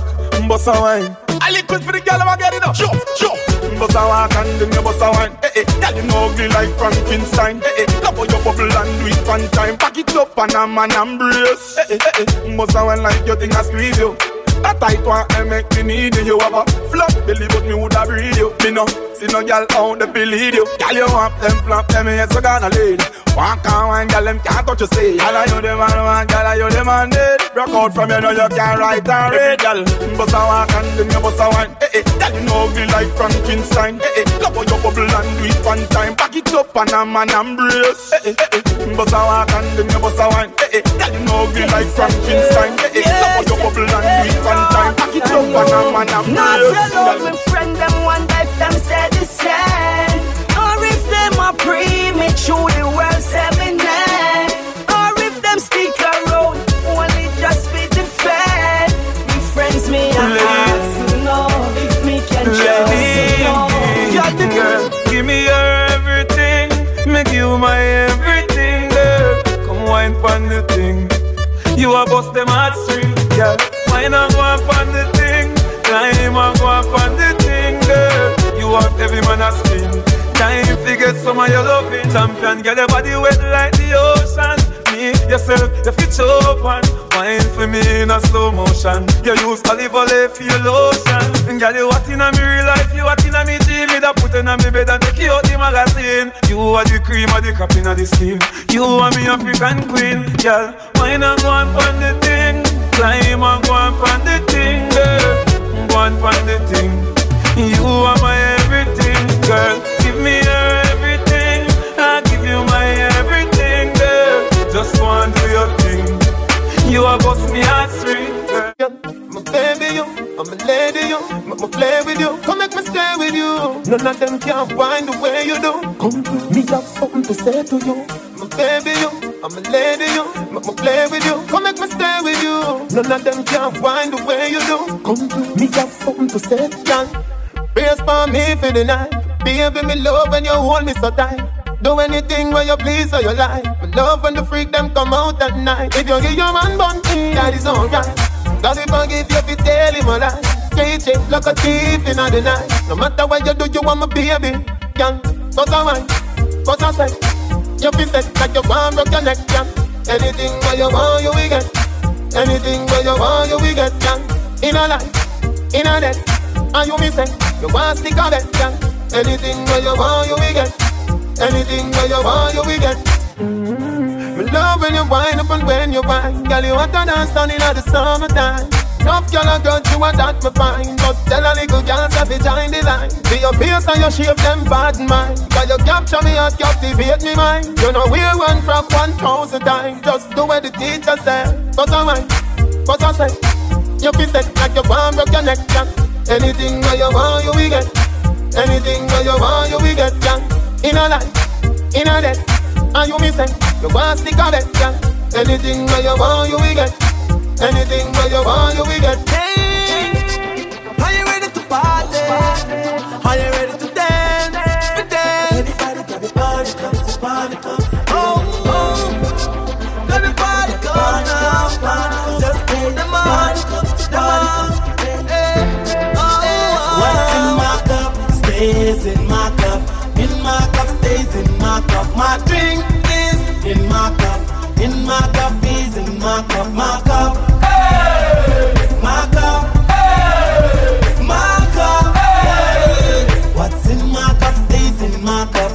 What's a wine? A liquid for the girl, I'ma get it up. Jump, jump. Bust a walk and then you bust a wine. Eh, eh. Girl, you know ugly like Frankenstein. Eh, eh. Love how you bubble and do it one time. Back it up and a man embrace. Eh, eh, eh, eh. Bust a wine like your thing a squeeze you. That tight one, I make me need you. You have a flop belly, but me woulda breed you. Me no see no girl out the believe you. Girl, you want them flop, them yes, so gonna lead. Walk on one, girl, them can't touch you. Say, girl, you the man, one, girl, you the man, dead. Rock out from you, know you can't write and read, girl. Bust a walk and then you bust a wine. Eh, eh. Girl, you know ugly like Frankenstein. Eh, eh. Love how you bubble and do it one time. Back it up and a man embrace. Eh, eh, eh, eh. Bust a walk and then you bust a wine. Eh, eh. Girl, you know ugly like Frankenstein. Eh, eh. Love how you bubble and do it one time. Back it up and a man embrace. Not your love, my friend, them one life, them say the same. Or if them a premature, the world seven nine. Or if them stick around, only just be the fan. Me friends, me a ask to know if me can trust you. Y'all the girl, give me your everything. Make you my everything, girl. Come wine pon the thing. You a bust them heartstrings, girl. Wine and go up on the thing. Climb and go up on the thing, girl. You want every man a spin. Time to get some of your loving. Champion, get your body wet like the ocean. Me, yourself, you fit open. Wine for me in a slow motion. You use olive oil for your lotion. And girl, you hot in a me real life, you hot in a me dream. Me da put in a me bed and take you out the magazine. You are the cream of the crop in the skin. You are me African queen, girl. Wine and go on pon the thing. Climb and go on pon the thing, girl. Go on pon the thing. You are my everything, girl. Just want do your thing. You are boss me heartstring, girl. My baby, you, I'm a lady, you, make me play with you, come make me stay with you. None of them can find the way you do. Come to me, I've something to say to you. My baby, you, I'm a lady, you, make me play with you, come make me stay with you. None of them can find the way you do. Come to me, have something to say, girl. Brace for me for the night, baby, me love when you hold me so tight. Do anything where you please or you like. Me love when the freak them come out at night. If you give your man bunty, that is alright. Cause if I give you, if you tell him a lie. Straight shape like a thief in the night. No matter what you do, you want my baby. Girl, cause I want, cause I say. You feel set like you want broke your neck, girl. Anything where you want, you will get. Anything where you want, you will get, girl. In a life, in a death. And you me say, you want stick on it, girl. Anything where you want, you will get. Anything where you want, you will get. Me love when you wind up and when you wine. Girl, you to dance down in the summertime. Enough girl a girl you want that me fine But tell a little girl to be join the line Be your face and your shape them bad mind Cause you capture me and captivate me mind You know we run from one thousand times Just do what the teacher said I mind, cause I say You be set like you want broke your neck, yeah. Anything where you want you will get Anything where you want you will get, yeah. In a life, in a death And you me say, you want stick on it, yeah. Anything where you want you will get Anything where you want, you will get. Hey, are you ready to party? Are you ready to My drink is in my cup. In my cup is in my cup. My cup. My cup. My cup. What's in my cup stays in my cup.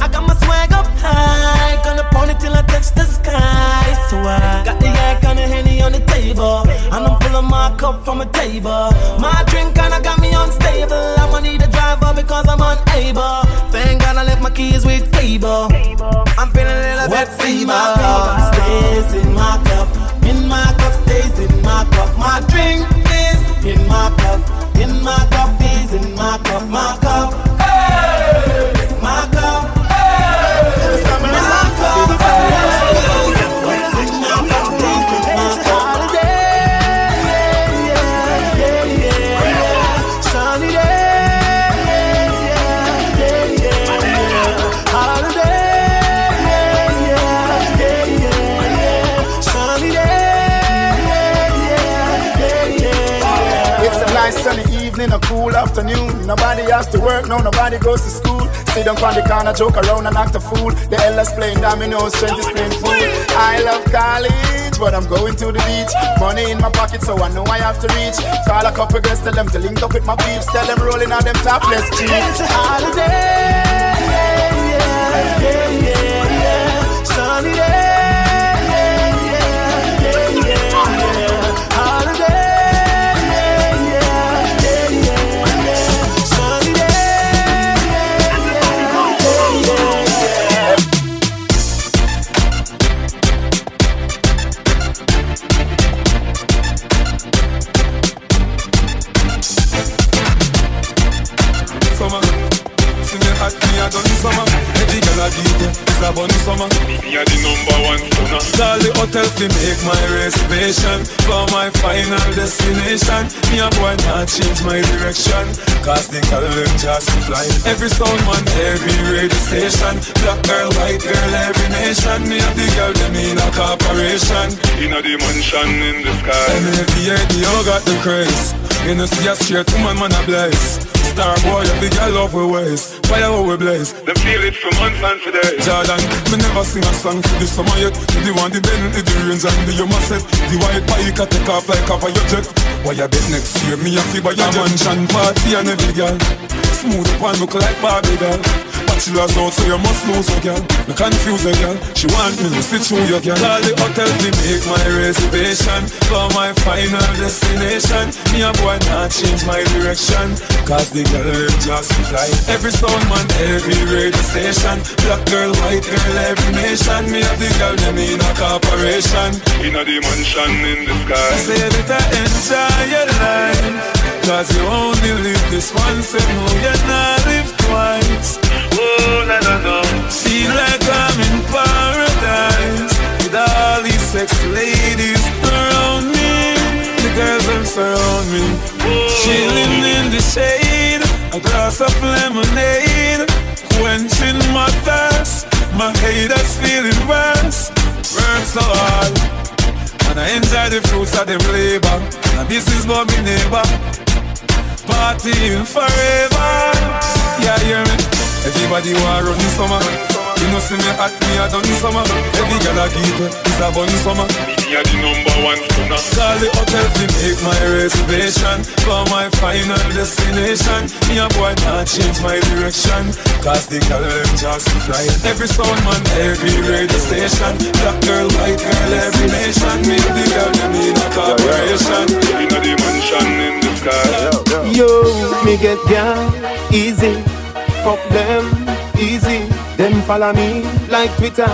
I got my swag up high. Gonna till I touch the sky. So I got the yak on the henny on the table. I'm of my cup from a table. My drink kinda got me unstable. I'ma need a driver because I'm unable. Thank God I left my keys with cable. I'm feeling a little bit What's in fever. my cup stays in my cup. In my cup stays in my cup. My drink is in my cup. In my cup is in my cup. My cup. My cup. No, nobody goes to school. Sit down on the corner, joke around and act a fool. The elders playing dominoes, strength is playing fool. I love college, but I'm going to the beach. Money in my pocket, so I know I have to reach. Call a couple girls, tell them to link up with my peeps. Tell them rolling on them topless jeans. It's a holiday, yeah, yeah, yeah. A bun summer. Me a the number one stunner. Call the hotel to make my reservation for my final destination. Me a boy not change my direction, cause the girl them just fly. Every sound man, every radio station. Black girl, white girl, every nation. Me a the girl them in a corporation. In a the mansion in the sky. And every year the got the craze. You know see a straight woman, man a blaze. Star boy, every girl love we ways. Fire how we blaze. Them feel it from months and for days. Jordan, me never sing a song for the summer yet. The one the Bentley, the range and the Yuma set. The white bike a take off like cover your jet. Why you bet next year me a fi buy a mansion party and every girl. Smooth and look like Barbie doll. Bachelor's out, so you must lose a girl. Me confuse a girl. She want me to sit through your girl. Call the hotel to make my reservation for my final destination. Me a boy not change my direction, cause the girl them just fly. Every sound man, every radio station. Black girl, white girl, every nation. Me have the girl them in a corporation. In a the mansion in the sky. I Say that I enjoy your life. Cause you only live this once and know you not live twice. Oh, na na. Feel like I'm in paradise with all these ladies around me. The girls surround me, chilling in the shade. A glass of lemonade, quenching my thirst. My haters feeling worse, work so hard. And I enjoy the fruits of them labor. Now this is about me neighbor partying forever. Yeah, hear me? Everybody want run the summer. You know see me hot, me a done the summer. Every girl a give it, it's a bun summer. Me a the number one stunner. Call the hotel to make my reservation for my final destination. Me a boy can't change my direction, cause the girl them just fly. Every sound man, every radio station. Black girl, white girl, every nation. Me the girl them in a corporation. In a the mansion in the sky. Yo, me get down easy. Fuck them easy. Them follow me like Twitter.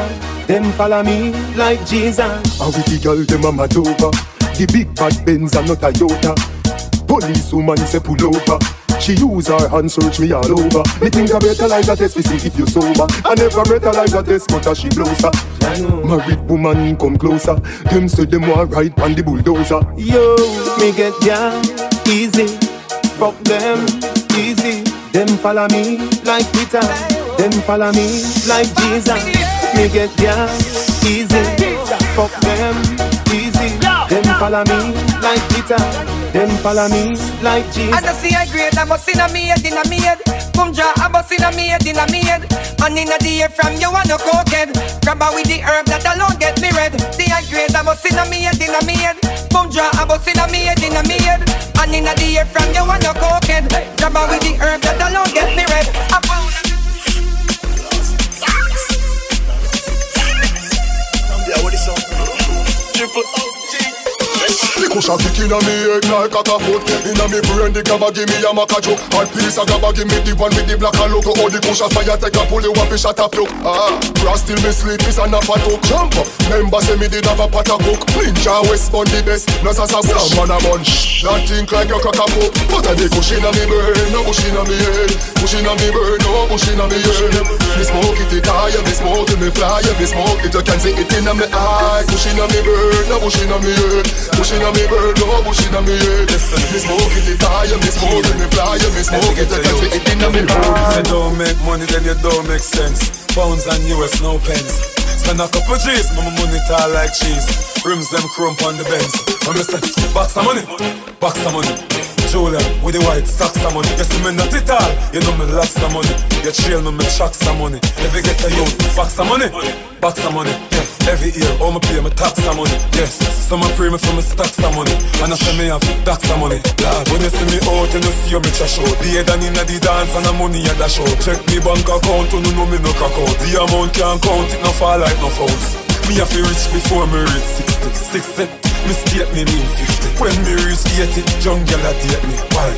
Them follow me like Jesus. And with the girl them a mad over The big bad Benz and not a Toyota Police woman say pull over She use her hand search me all over. Me think I brutalize a test to see if you sober. I never brutalize a test, but she closer. Married woman come closer. Them say them want ride on the bulldozer. Yo, me get ya easy. Fuck them easy. Them follow me like Peter. Them follow me like Jesus. Me get ya easy. Fuck them easy. Them follow me like Peter. Them follow me like Jesus. I see a grade, I must in a me head, in a me head. Come draw a bus in a me head, in a me head. And in a the air from you want no cokehead. Grab with the herb that alone get me red. The high grade, I must in a me head, in a me head. Come draw a bus in a me head, in a me head. And in a the air from you want no cokehead. Grab with the herb that alone get me red. Triple OG. The cushion kick inna me head like a foot. Inna me brain the gabba give me a maca joke. Hard piece of gabba give me the one with the black and logo. Oh the cushion fire take a pull you up a shot a plug Ah, brass still me sleep is a nap talk Jump up, member say me did have a pot a cook Ninja West Bun the best, no sasa Some man a munch, that think like you crack a pop But a the cushion inna me brain, no bush inna me head. Bush inna me brain, no bush inna me head. Me smoke it, it high, me smoke it, me fly Me smoke it, you can see it inna me eye. Bush inna me brain, no bush inna me head. Bush inna me brain, no bush inna me head Me smoke it, it high, me smoke it, me fly Me smoke it, can see it inna me If you don't make money, then you don't make sense. Pounds and US, no pence. Spend a couple G's, my money tall like cheese. Rims them crump on the Benz. I'm say, box of money, box of money. With the white socks of money. You see me not it all, you know me lots of money. You trail me, me chucks some money. If you get a youth, box of money, box of money. Yeah. Every year, all me pay me tax some money. Yes, some pray me for me stacks some money. And I say me have stacks some money. Lord, when you see me out, you know see me trash out. The head and inna the dance and the money at the show. Check me bank account, you know me no crack out. The amount can't count, it no fall like no fouls. Me a to reach before me reach 60. 60. Me state me mean 50. When me reach 80, jungle a date me. Why?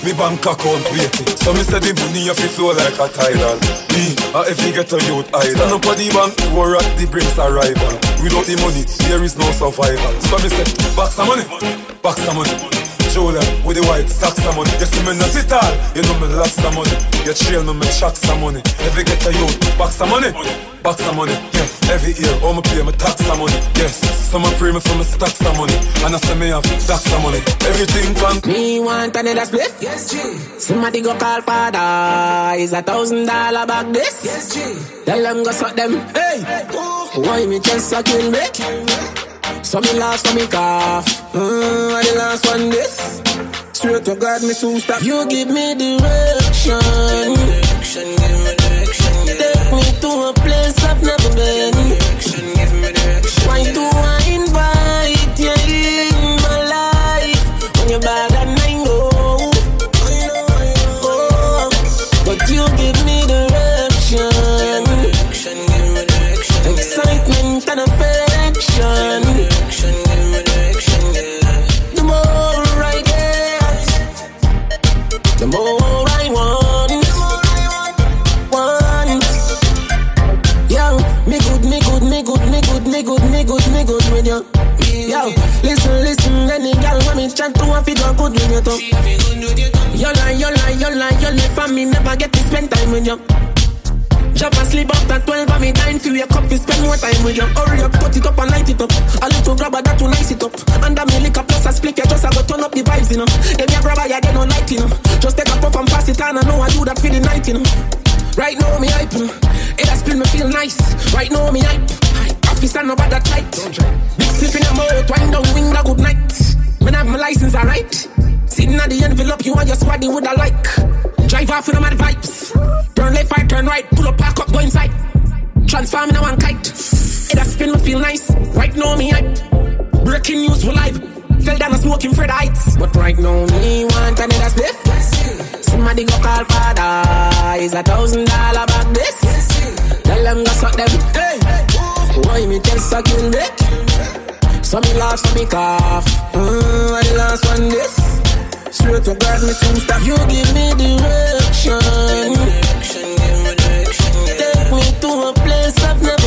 Me bank account waiting. So me say the money have to flow like a tidal. Me, if you get a youth idol. Stand up at the bank, war at the brings arrival. Without the money, there is no survival. So me say, box some money, box some money. Julia with the white socks some money. You see me not it all, you know me lots some money. You trail me, me chuck some money. If you get a youth, box some money, box some money. Yeah, every year, all me pay me tax some money. Yes, some pray me for me stack some money. And I say me have stack some money. Everything from Me want another split? Yes, G. Somebody go call father. Is a thousand dollar bag this? Yes, G. Tell them go suck them. Hey, why me just a kill me? So me last for me cough. Mm, I the last one this. Straight to God, me soon stop. You give me direction. Take me to a place I've never been. Direction, give Why do I Yo, listen, listen, any girl when me chat to a figure good with you too. You lie, you lie, you lie, you lie for me, never get to spend time with you. Drop asleep after 12 and me time for wake up to spend more time with you. Hurry up, cut it up and light it up. A little grabber that to nice it up. Under me lick up plus a split, you just a go turn up the vibes, you know. Them ya grabber, ya get no light, you know. Just take a puff and pass it on, I know I do that for the night, you know. Right now me hype, you know. It has been me feel nice. Right now me hype. Officer no bad that tight. Big slip in your mouth, wind down, wing a good night. When I have my license, alright. Sitting at the envelope, you and your squad, would I like. Drive off with mad vibes. Turn left, right, turn right, pull up, park up, go inside. Transform in a one kite. It has spin me feel nice. Right now me hype. Breaking news for live. Fell down a smoking Fred Heights. But right now me want another split. Somebody go call father. Is a thousand dollar back this. Tell them go suck them. Hey, why me just a kill me? So me laugh, so me cough. Mm, I the last one this. Straight to God, me soon stop. You give me direction. Take me to a place I've never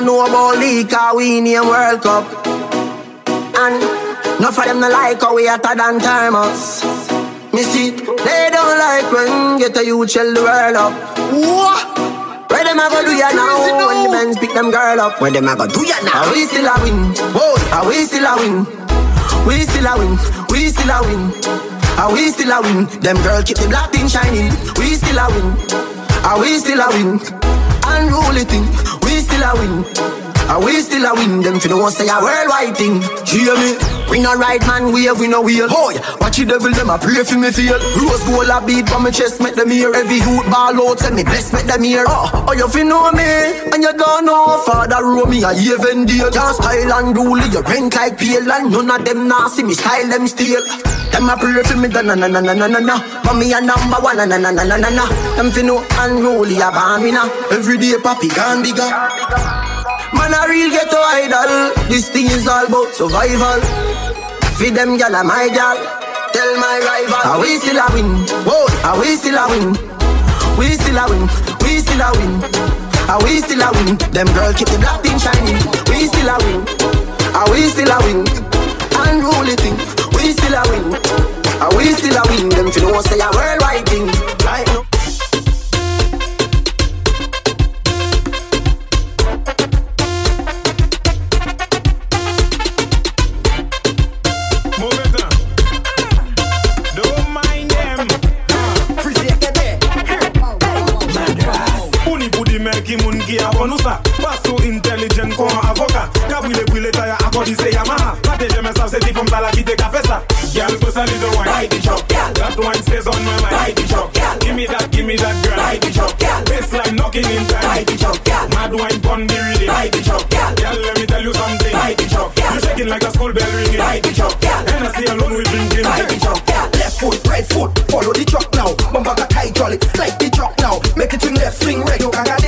Me know about league, cause we in World Cup. And no for them no like how we hotter than thermos. Me see, they don't like when get a youth shell the world up. What? Where them a go do ya now? When the men pick them girl up, where them a go do ya now? Are we still a win? Whoa, are we still a win? We still a win. We still a win. Are we still a win? Them girl keep the black thing shining. We still a win. Are we still a win? Unruly thing. Still a win. Are we still a win? Them finna want say a worldwide thing. Hear me? We no ride man wave, we no wheel. Boy, watch the devil them a pray for me feel. Rose gold a beat on my chest, make them hear. Every youth ball out, tell me bless, make them hear. Oh, oh you fi know me, and you don't know Father row me a even deal. Can't style and rule, you rank like pale, and none of them nah see me style them steal. Them a pray for me, da na na na na na na na. But me a number one, na na na na na na. Them fi know unruly a me now. Every day papi gone bigger. Man a real ghetto idol. This thing is all about survival. Feed them gal a my gal. Tell my rival. Are we still a win? Whoa, are we still a win? We still a win. We still a win. Are we still a win? Them girl keep the black thing shining. We still a win. Are we still a win? Unruly thing. We still a win. Are we still a win? Them fi know say a worldwide thing. Right now. Ki moun ki avon nou sa Pas ou kon avoka. Ka brile brile taya akodi se Yamaha Pate jeme sav se ti fom tala ki te ka fe sa Girl, put a little wine. Ride the truck, girl That wine stays on my mind. Ride the truck, girl Give me that, give me that girl. Ride the truck, girl Baseline knocking in time. Ride the truck, girl Mad wine pon the rhythm Ride the truck, girl Girl, let me tell you something. Ride the truck, girl You shaking like a school bell ringing. Ride the truck, girl And I see alone we drinking. Ride the truck, girl Left foot, right foot. Follow the truck now. Bumba got hydraulic. Like the truck now. Make it swing left, swing right. You can't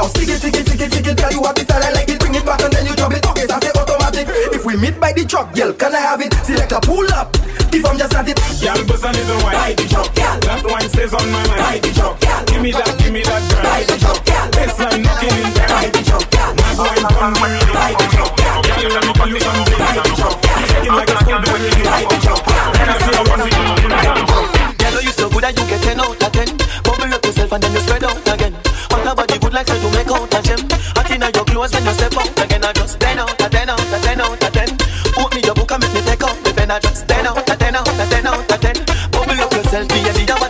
now Stick it, stick it, stick it, stick it Girl, you have the style I like. It Bring it back and then you drop it. Okay, so I say automatic. If we meet by the truck, girl, can I have it? Select a pull up. If I'm just at it Girl, bust a little wine. Ride the truck, girl. That wine stays on my mind. Ride the truck, girl. Give me that, give me that girl. Ride the truck, girl. Baseline knocking in time Ride the truck, girl. Mad wine pon the rhythm Ride the truck, girl. Girl, let me tell you something Ride the truck, girl. Shaking like a school ringing Ride the truck, girl. And I see your when you step out again I just 10 out of 10 out of 10 out of 10 Open me your book and make me take out the pen I just 10 out of 10 out of 10 out of 10 Bubble up yourself, be a what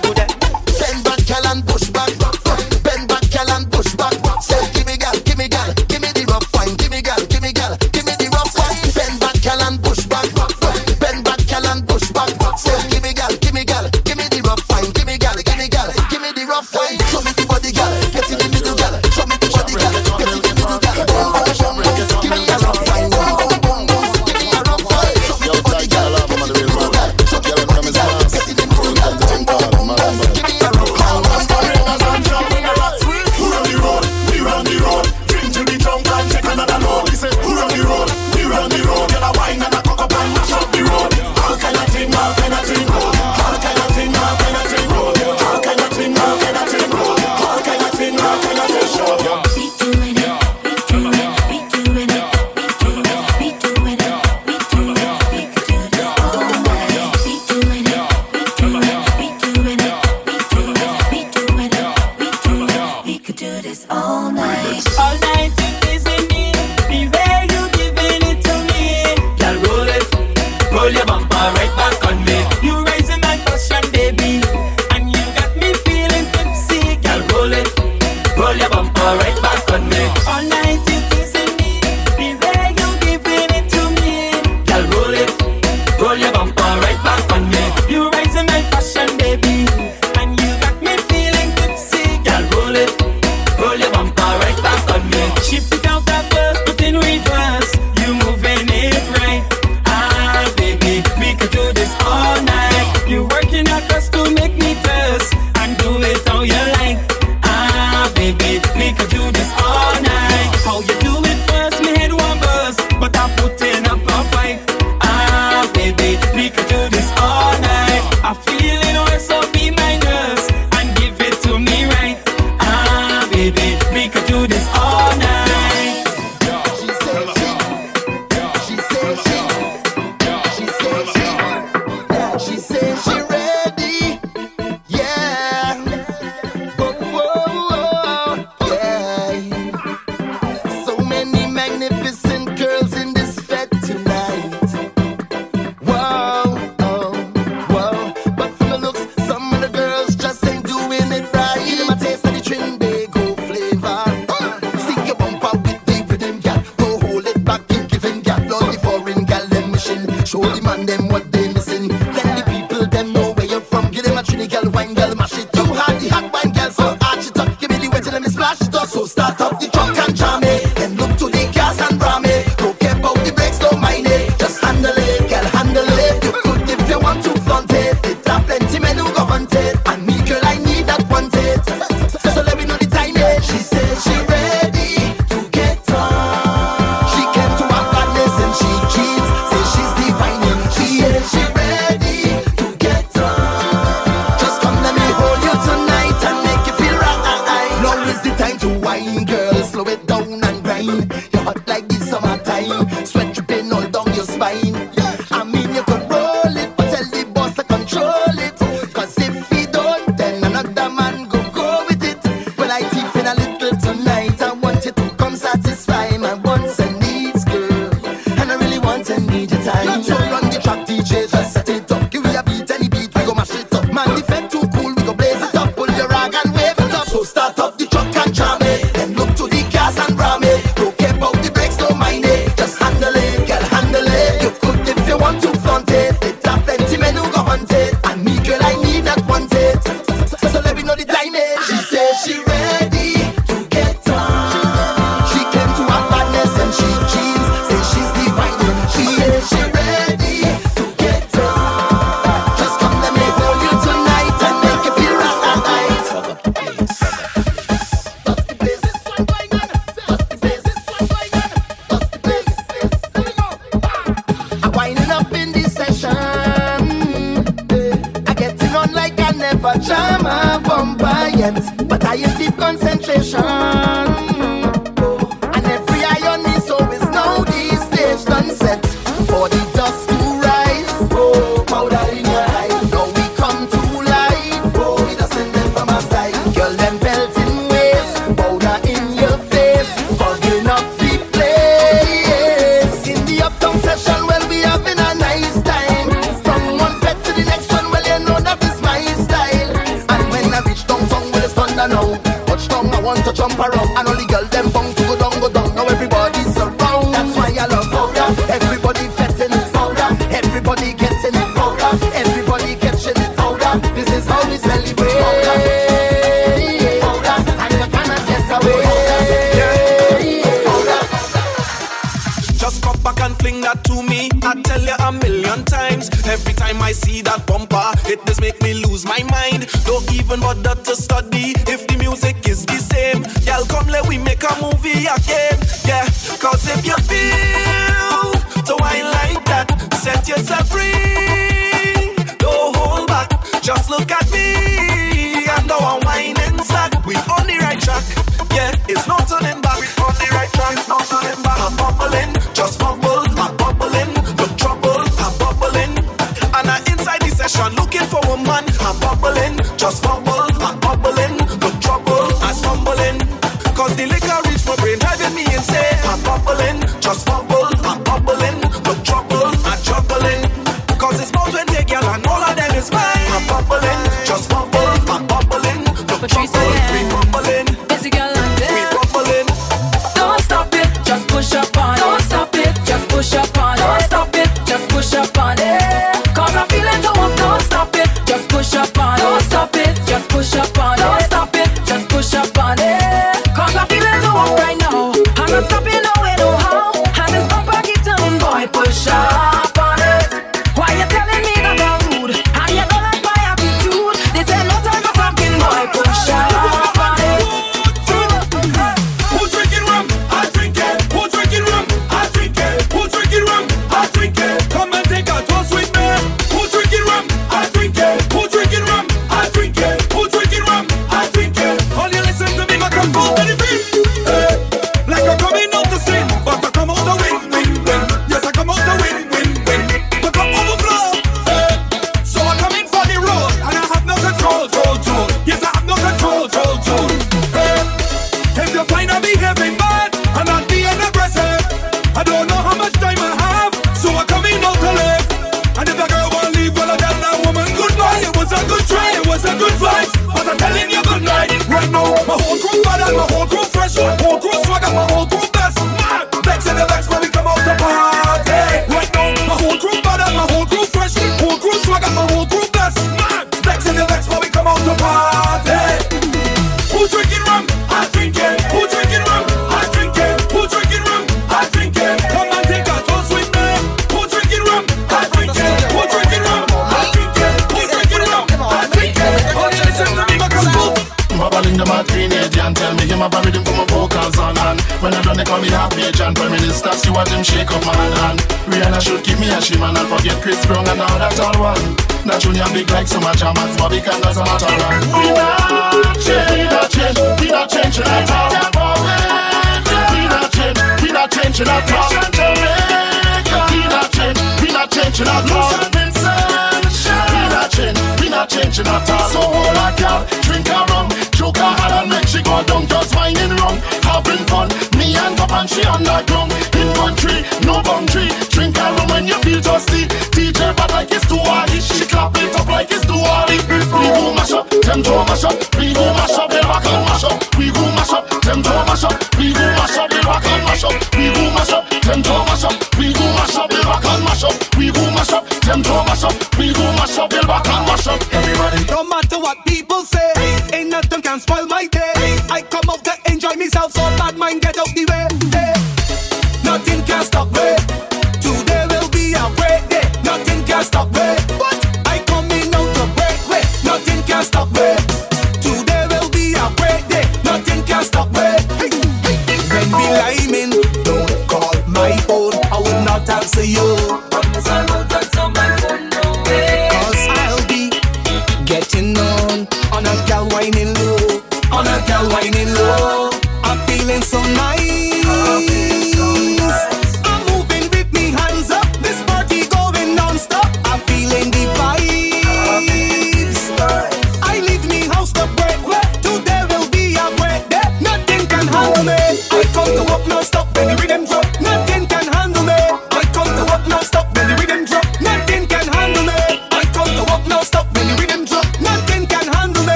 passion, looking for a man. I'm bubbling, just bubble. I'm bubbling, no trouble. I'm stumbling, cause the liquor reached my brain, driving me insane. I'm bubbling, just bubble. and toe mash up. we go mash up, yell back and mash up.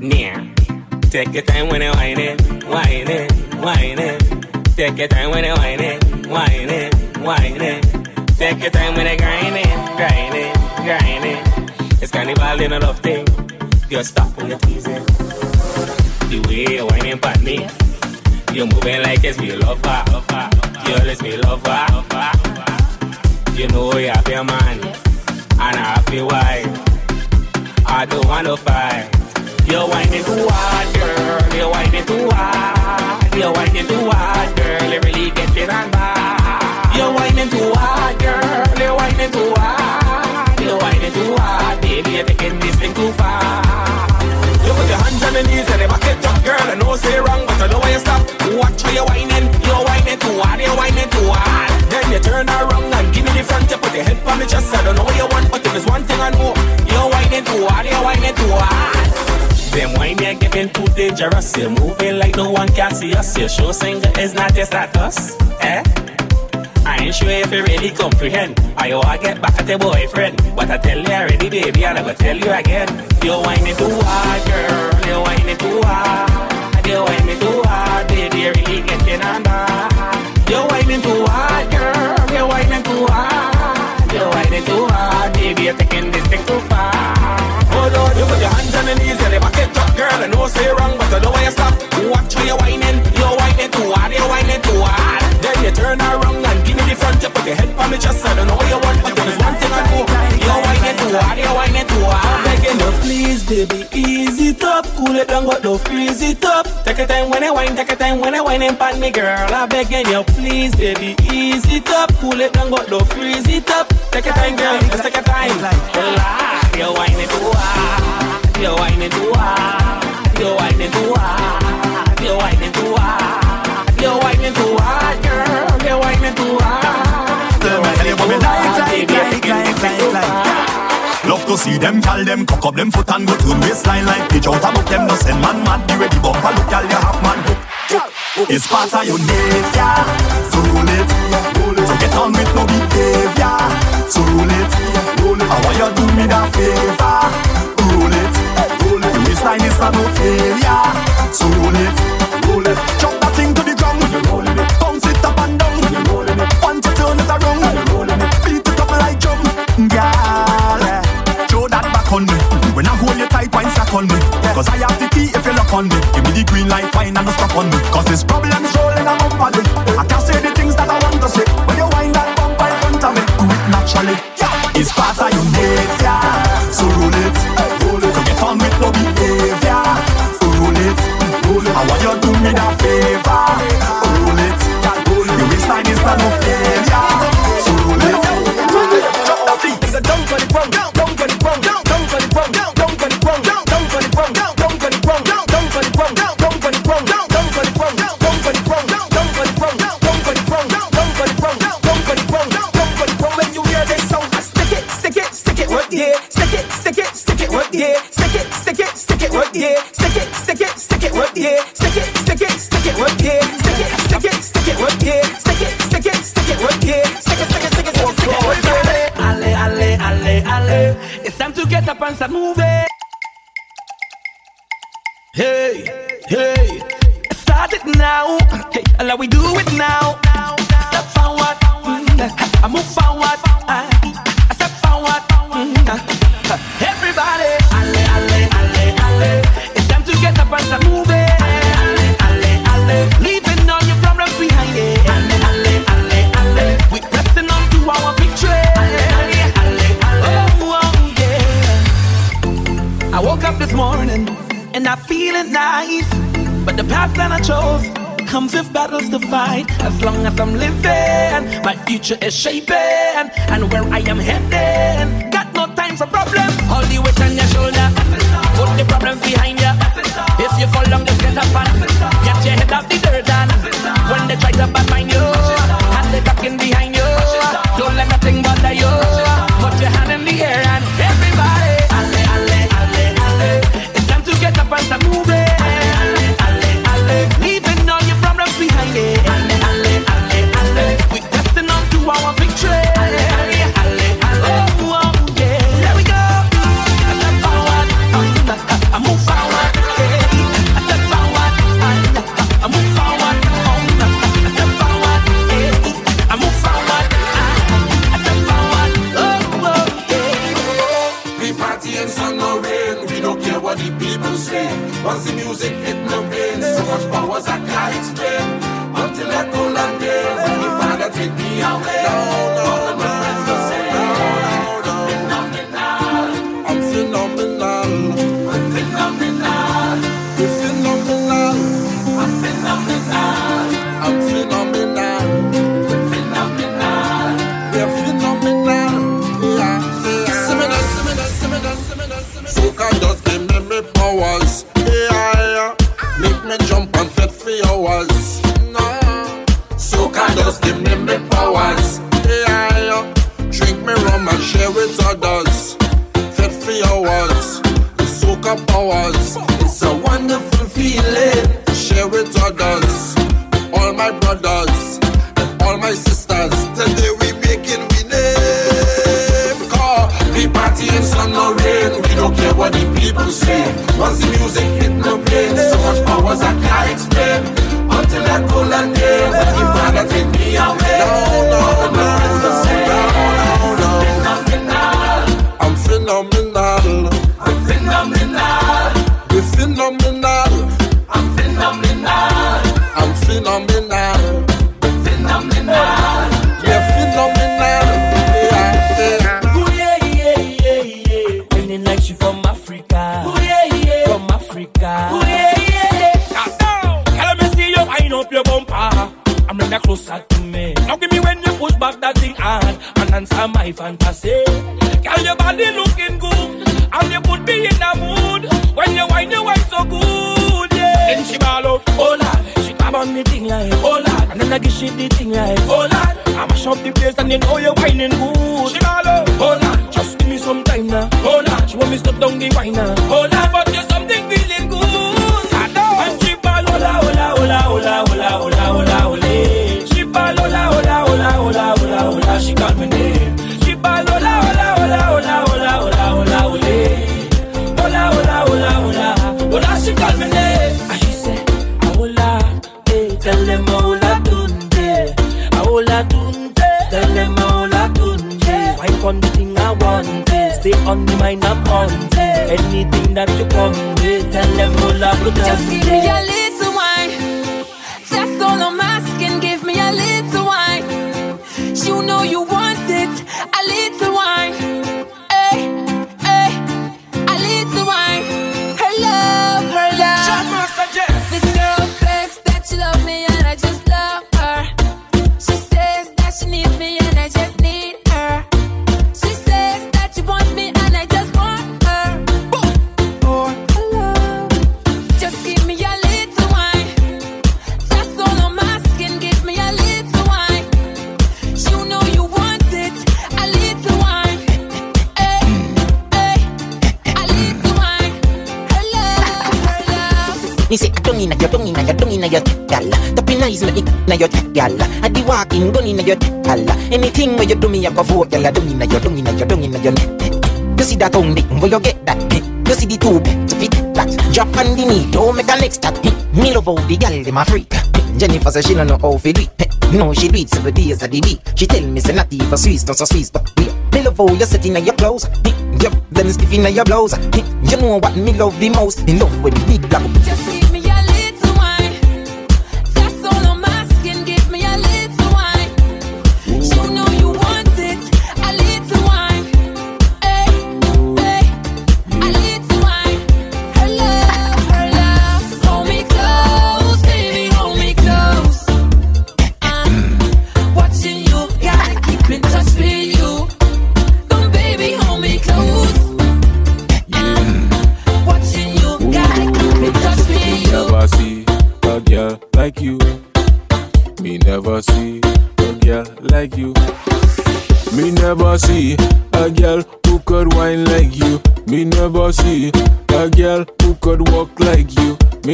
Yeah. Take your time when you whine it, whine it, whine it. Take your time when you whine it, whine it, whine it. Take your time when you grind it, grind it, grind it. It's carnival in a love thing. Just stop when you're teasing. The way you're whining at me. You're moving like it's me lover. You're it's me lover. You know you have your man and a happy wife. I don't want to fight. You're whining too hard, girl. You're whining too hard. You're whining too hard, girl. You really getting it on bad. You're whining too hard, girl. You're whining too hard. You're whining too hard, baby. You're taking this thing too far. You put your hands on the knees and the back it up, girl. I know say wrong, but I know why you stop. Watch how you're whining. You're whining too hard. You're whining too hard. Then you turn around and give me the front. You put your head on the chest. I don't know what you want, but if there's one thing I know, you're whining too hard. You're whining too hard. Them wine you're getting too dangerous. You're moving like no one can see us. Your show singer is not your status. Eh? I ain't sure if you really comprehend. I owe I get back at your boyfriend. But I tell you already, baby, and I will tell you again. You're whining too hard, girl. You're whining too hard. You're whining too hard, baby. You're really getting bad. You're whining too hard, girl. You're whining too hard. You're whining too hard, baby. You're taking this thing too far. Lord, you put your hands on the knees and the back it up, girl. I know say wrong, but I know why you stop. Watch how you're whining. You're whining too hard. You're whining too hard. Then you turn around and give me the front. You put your head on me chest. I don't know what you want, but there's one thing I know. You're whining too hard. You're whining too hard. I'm begging you, please, baby, ease it up. Cool it down, but don't freeze it up. Take your time when I whine, take your time when I whine and pan me, girl. I'm begging you, please, baby, ease it up. Cool it down, but don't freeze it up. Take your time, girl. Just take your time. Relax. Ah, You're whining too hard. Ah. You're whining too hard. Ah. You're whining too hard. You're whining too hard. Whining too hard, girl. Whining too hard. You're whining too hard, baby. You're Love to see them call them cock up them foot and go to waistline like pitch out about them. No send man mad be ready bumper look y'all you half man. It's part of your nature, so roll it, so get on with no behavior, so roll it, I want you do me that favor, roll it, your waistline is not no failure, so roll it, roll it, It's part of your nature. So culture is shaping. For hours, soak up hours. It's a wonderful feeling. Share with others, all my brothers and all my sisters. Today we making we name. Cause we party in sun or rain. We don't care what the people say. Once the music hit the brain, so much powers I can't explain. Until that cool and day when the father take me away. No, no, no, no, no, phenomenal. Phenomenal. Yeah, phenomenal. Yeah, yeah. Ooh, yeah, yeah, yeah, yeah. Feeling like she from Africa. Ooh, yeah, yeah. From Africa. Ooh, yeah, yeah. Girl, me see you wind up your bumper. I'm like closer to me. Now give me when you push back that thing hard and answer my fantasy. Girl, your body looking good, and you put me in a mood I she the thing like, oh lord, I mash up the place and you know you're whining good. She oh lord, just give me some time now, oh lord, she want me stop down the wine now, oh lord, on the mind I'm on, anything that you come with, tell them hola tunde. Just give me a little inna your gal. I be walking, gun inna your gal. Anything where you do me, I go for gal. Don't inna your, don't inna your, don't inna your. You see that only where you get that? You see the two to fit that. Drop on the knee, don't make a next step. Me love how the gal dem a freak. Jennifer say she don't know how to do it. No, she do it seven days of the week. She tell me say not even Swiss, not so Swiss, but yeah. Me love how you set in your clothes. Yup, them stiff in your blouse. You know what me love the most? Me love when the big black. Just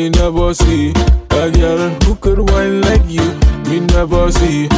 Me never see a girl who could whine like you. Me never see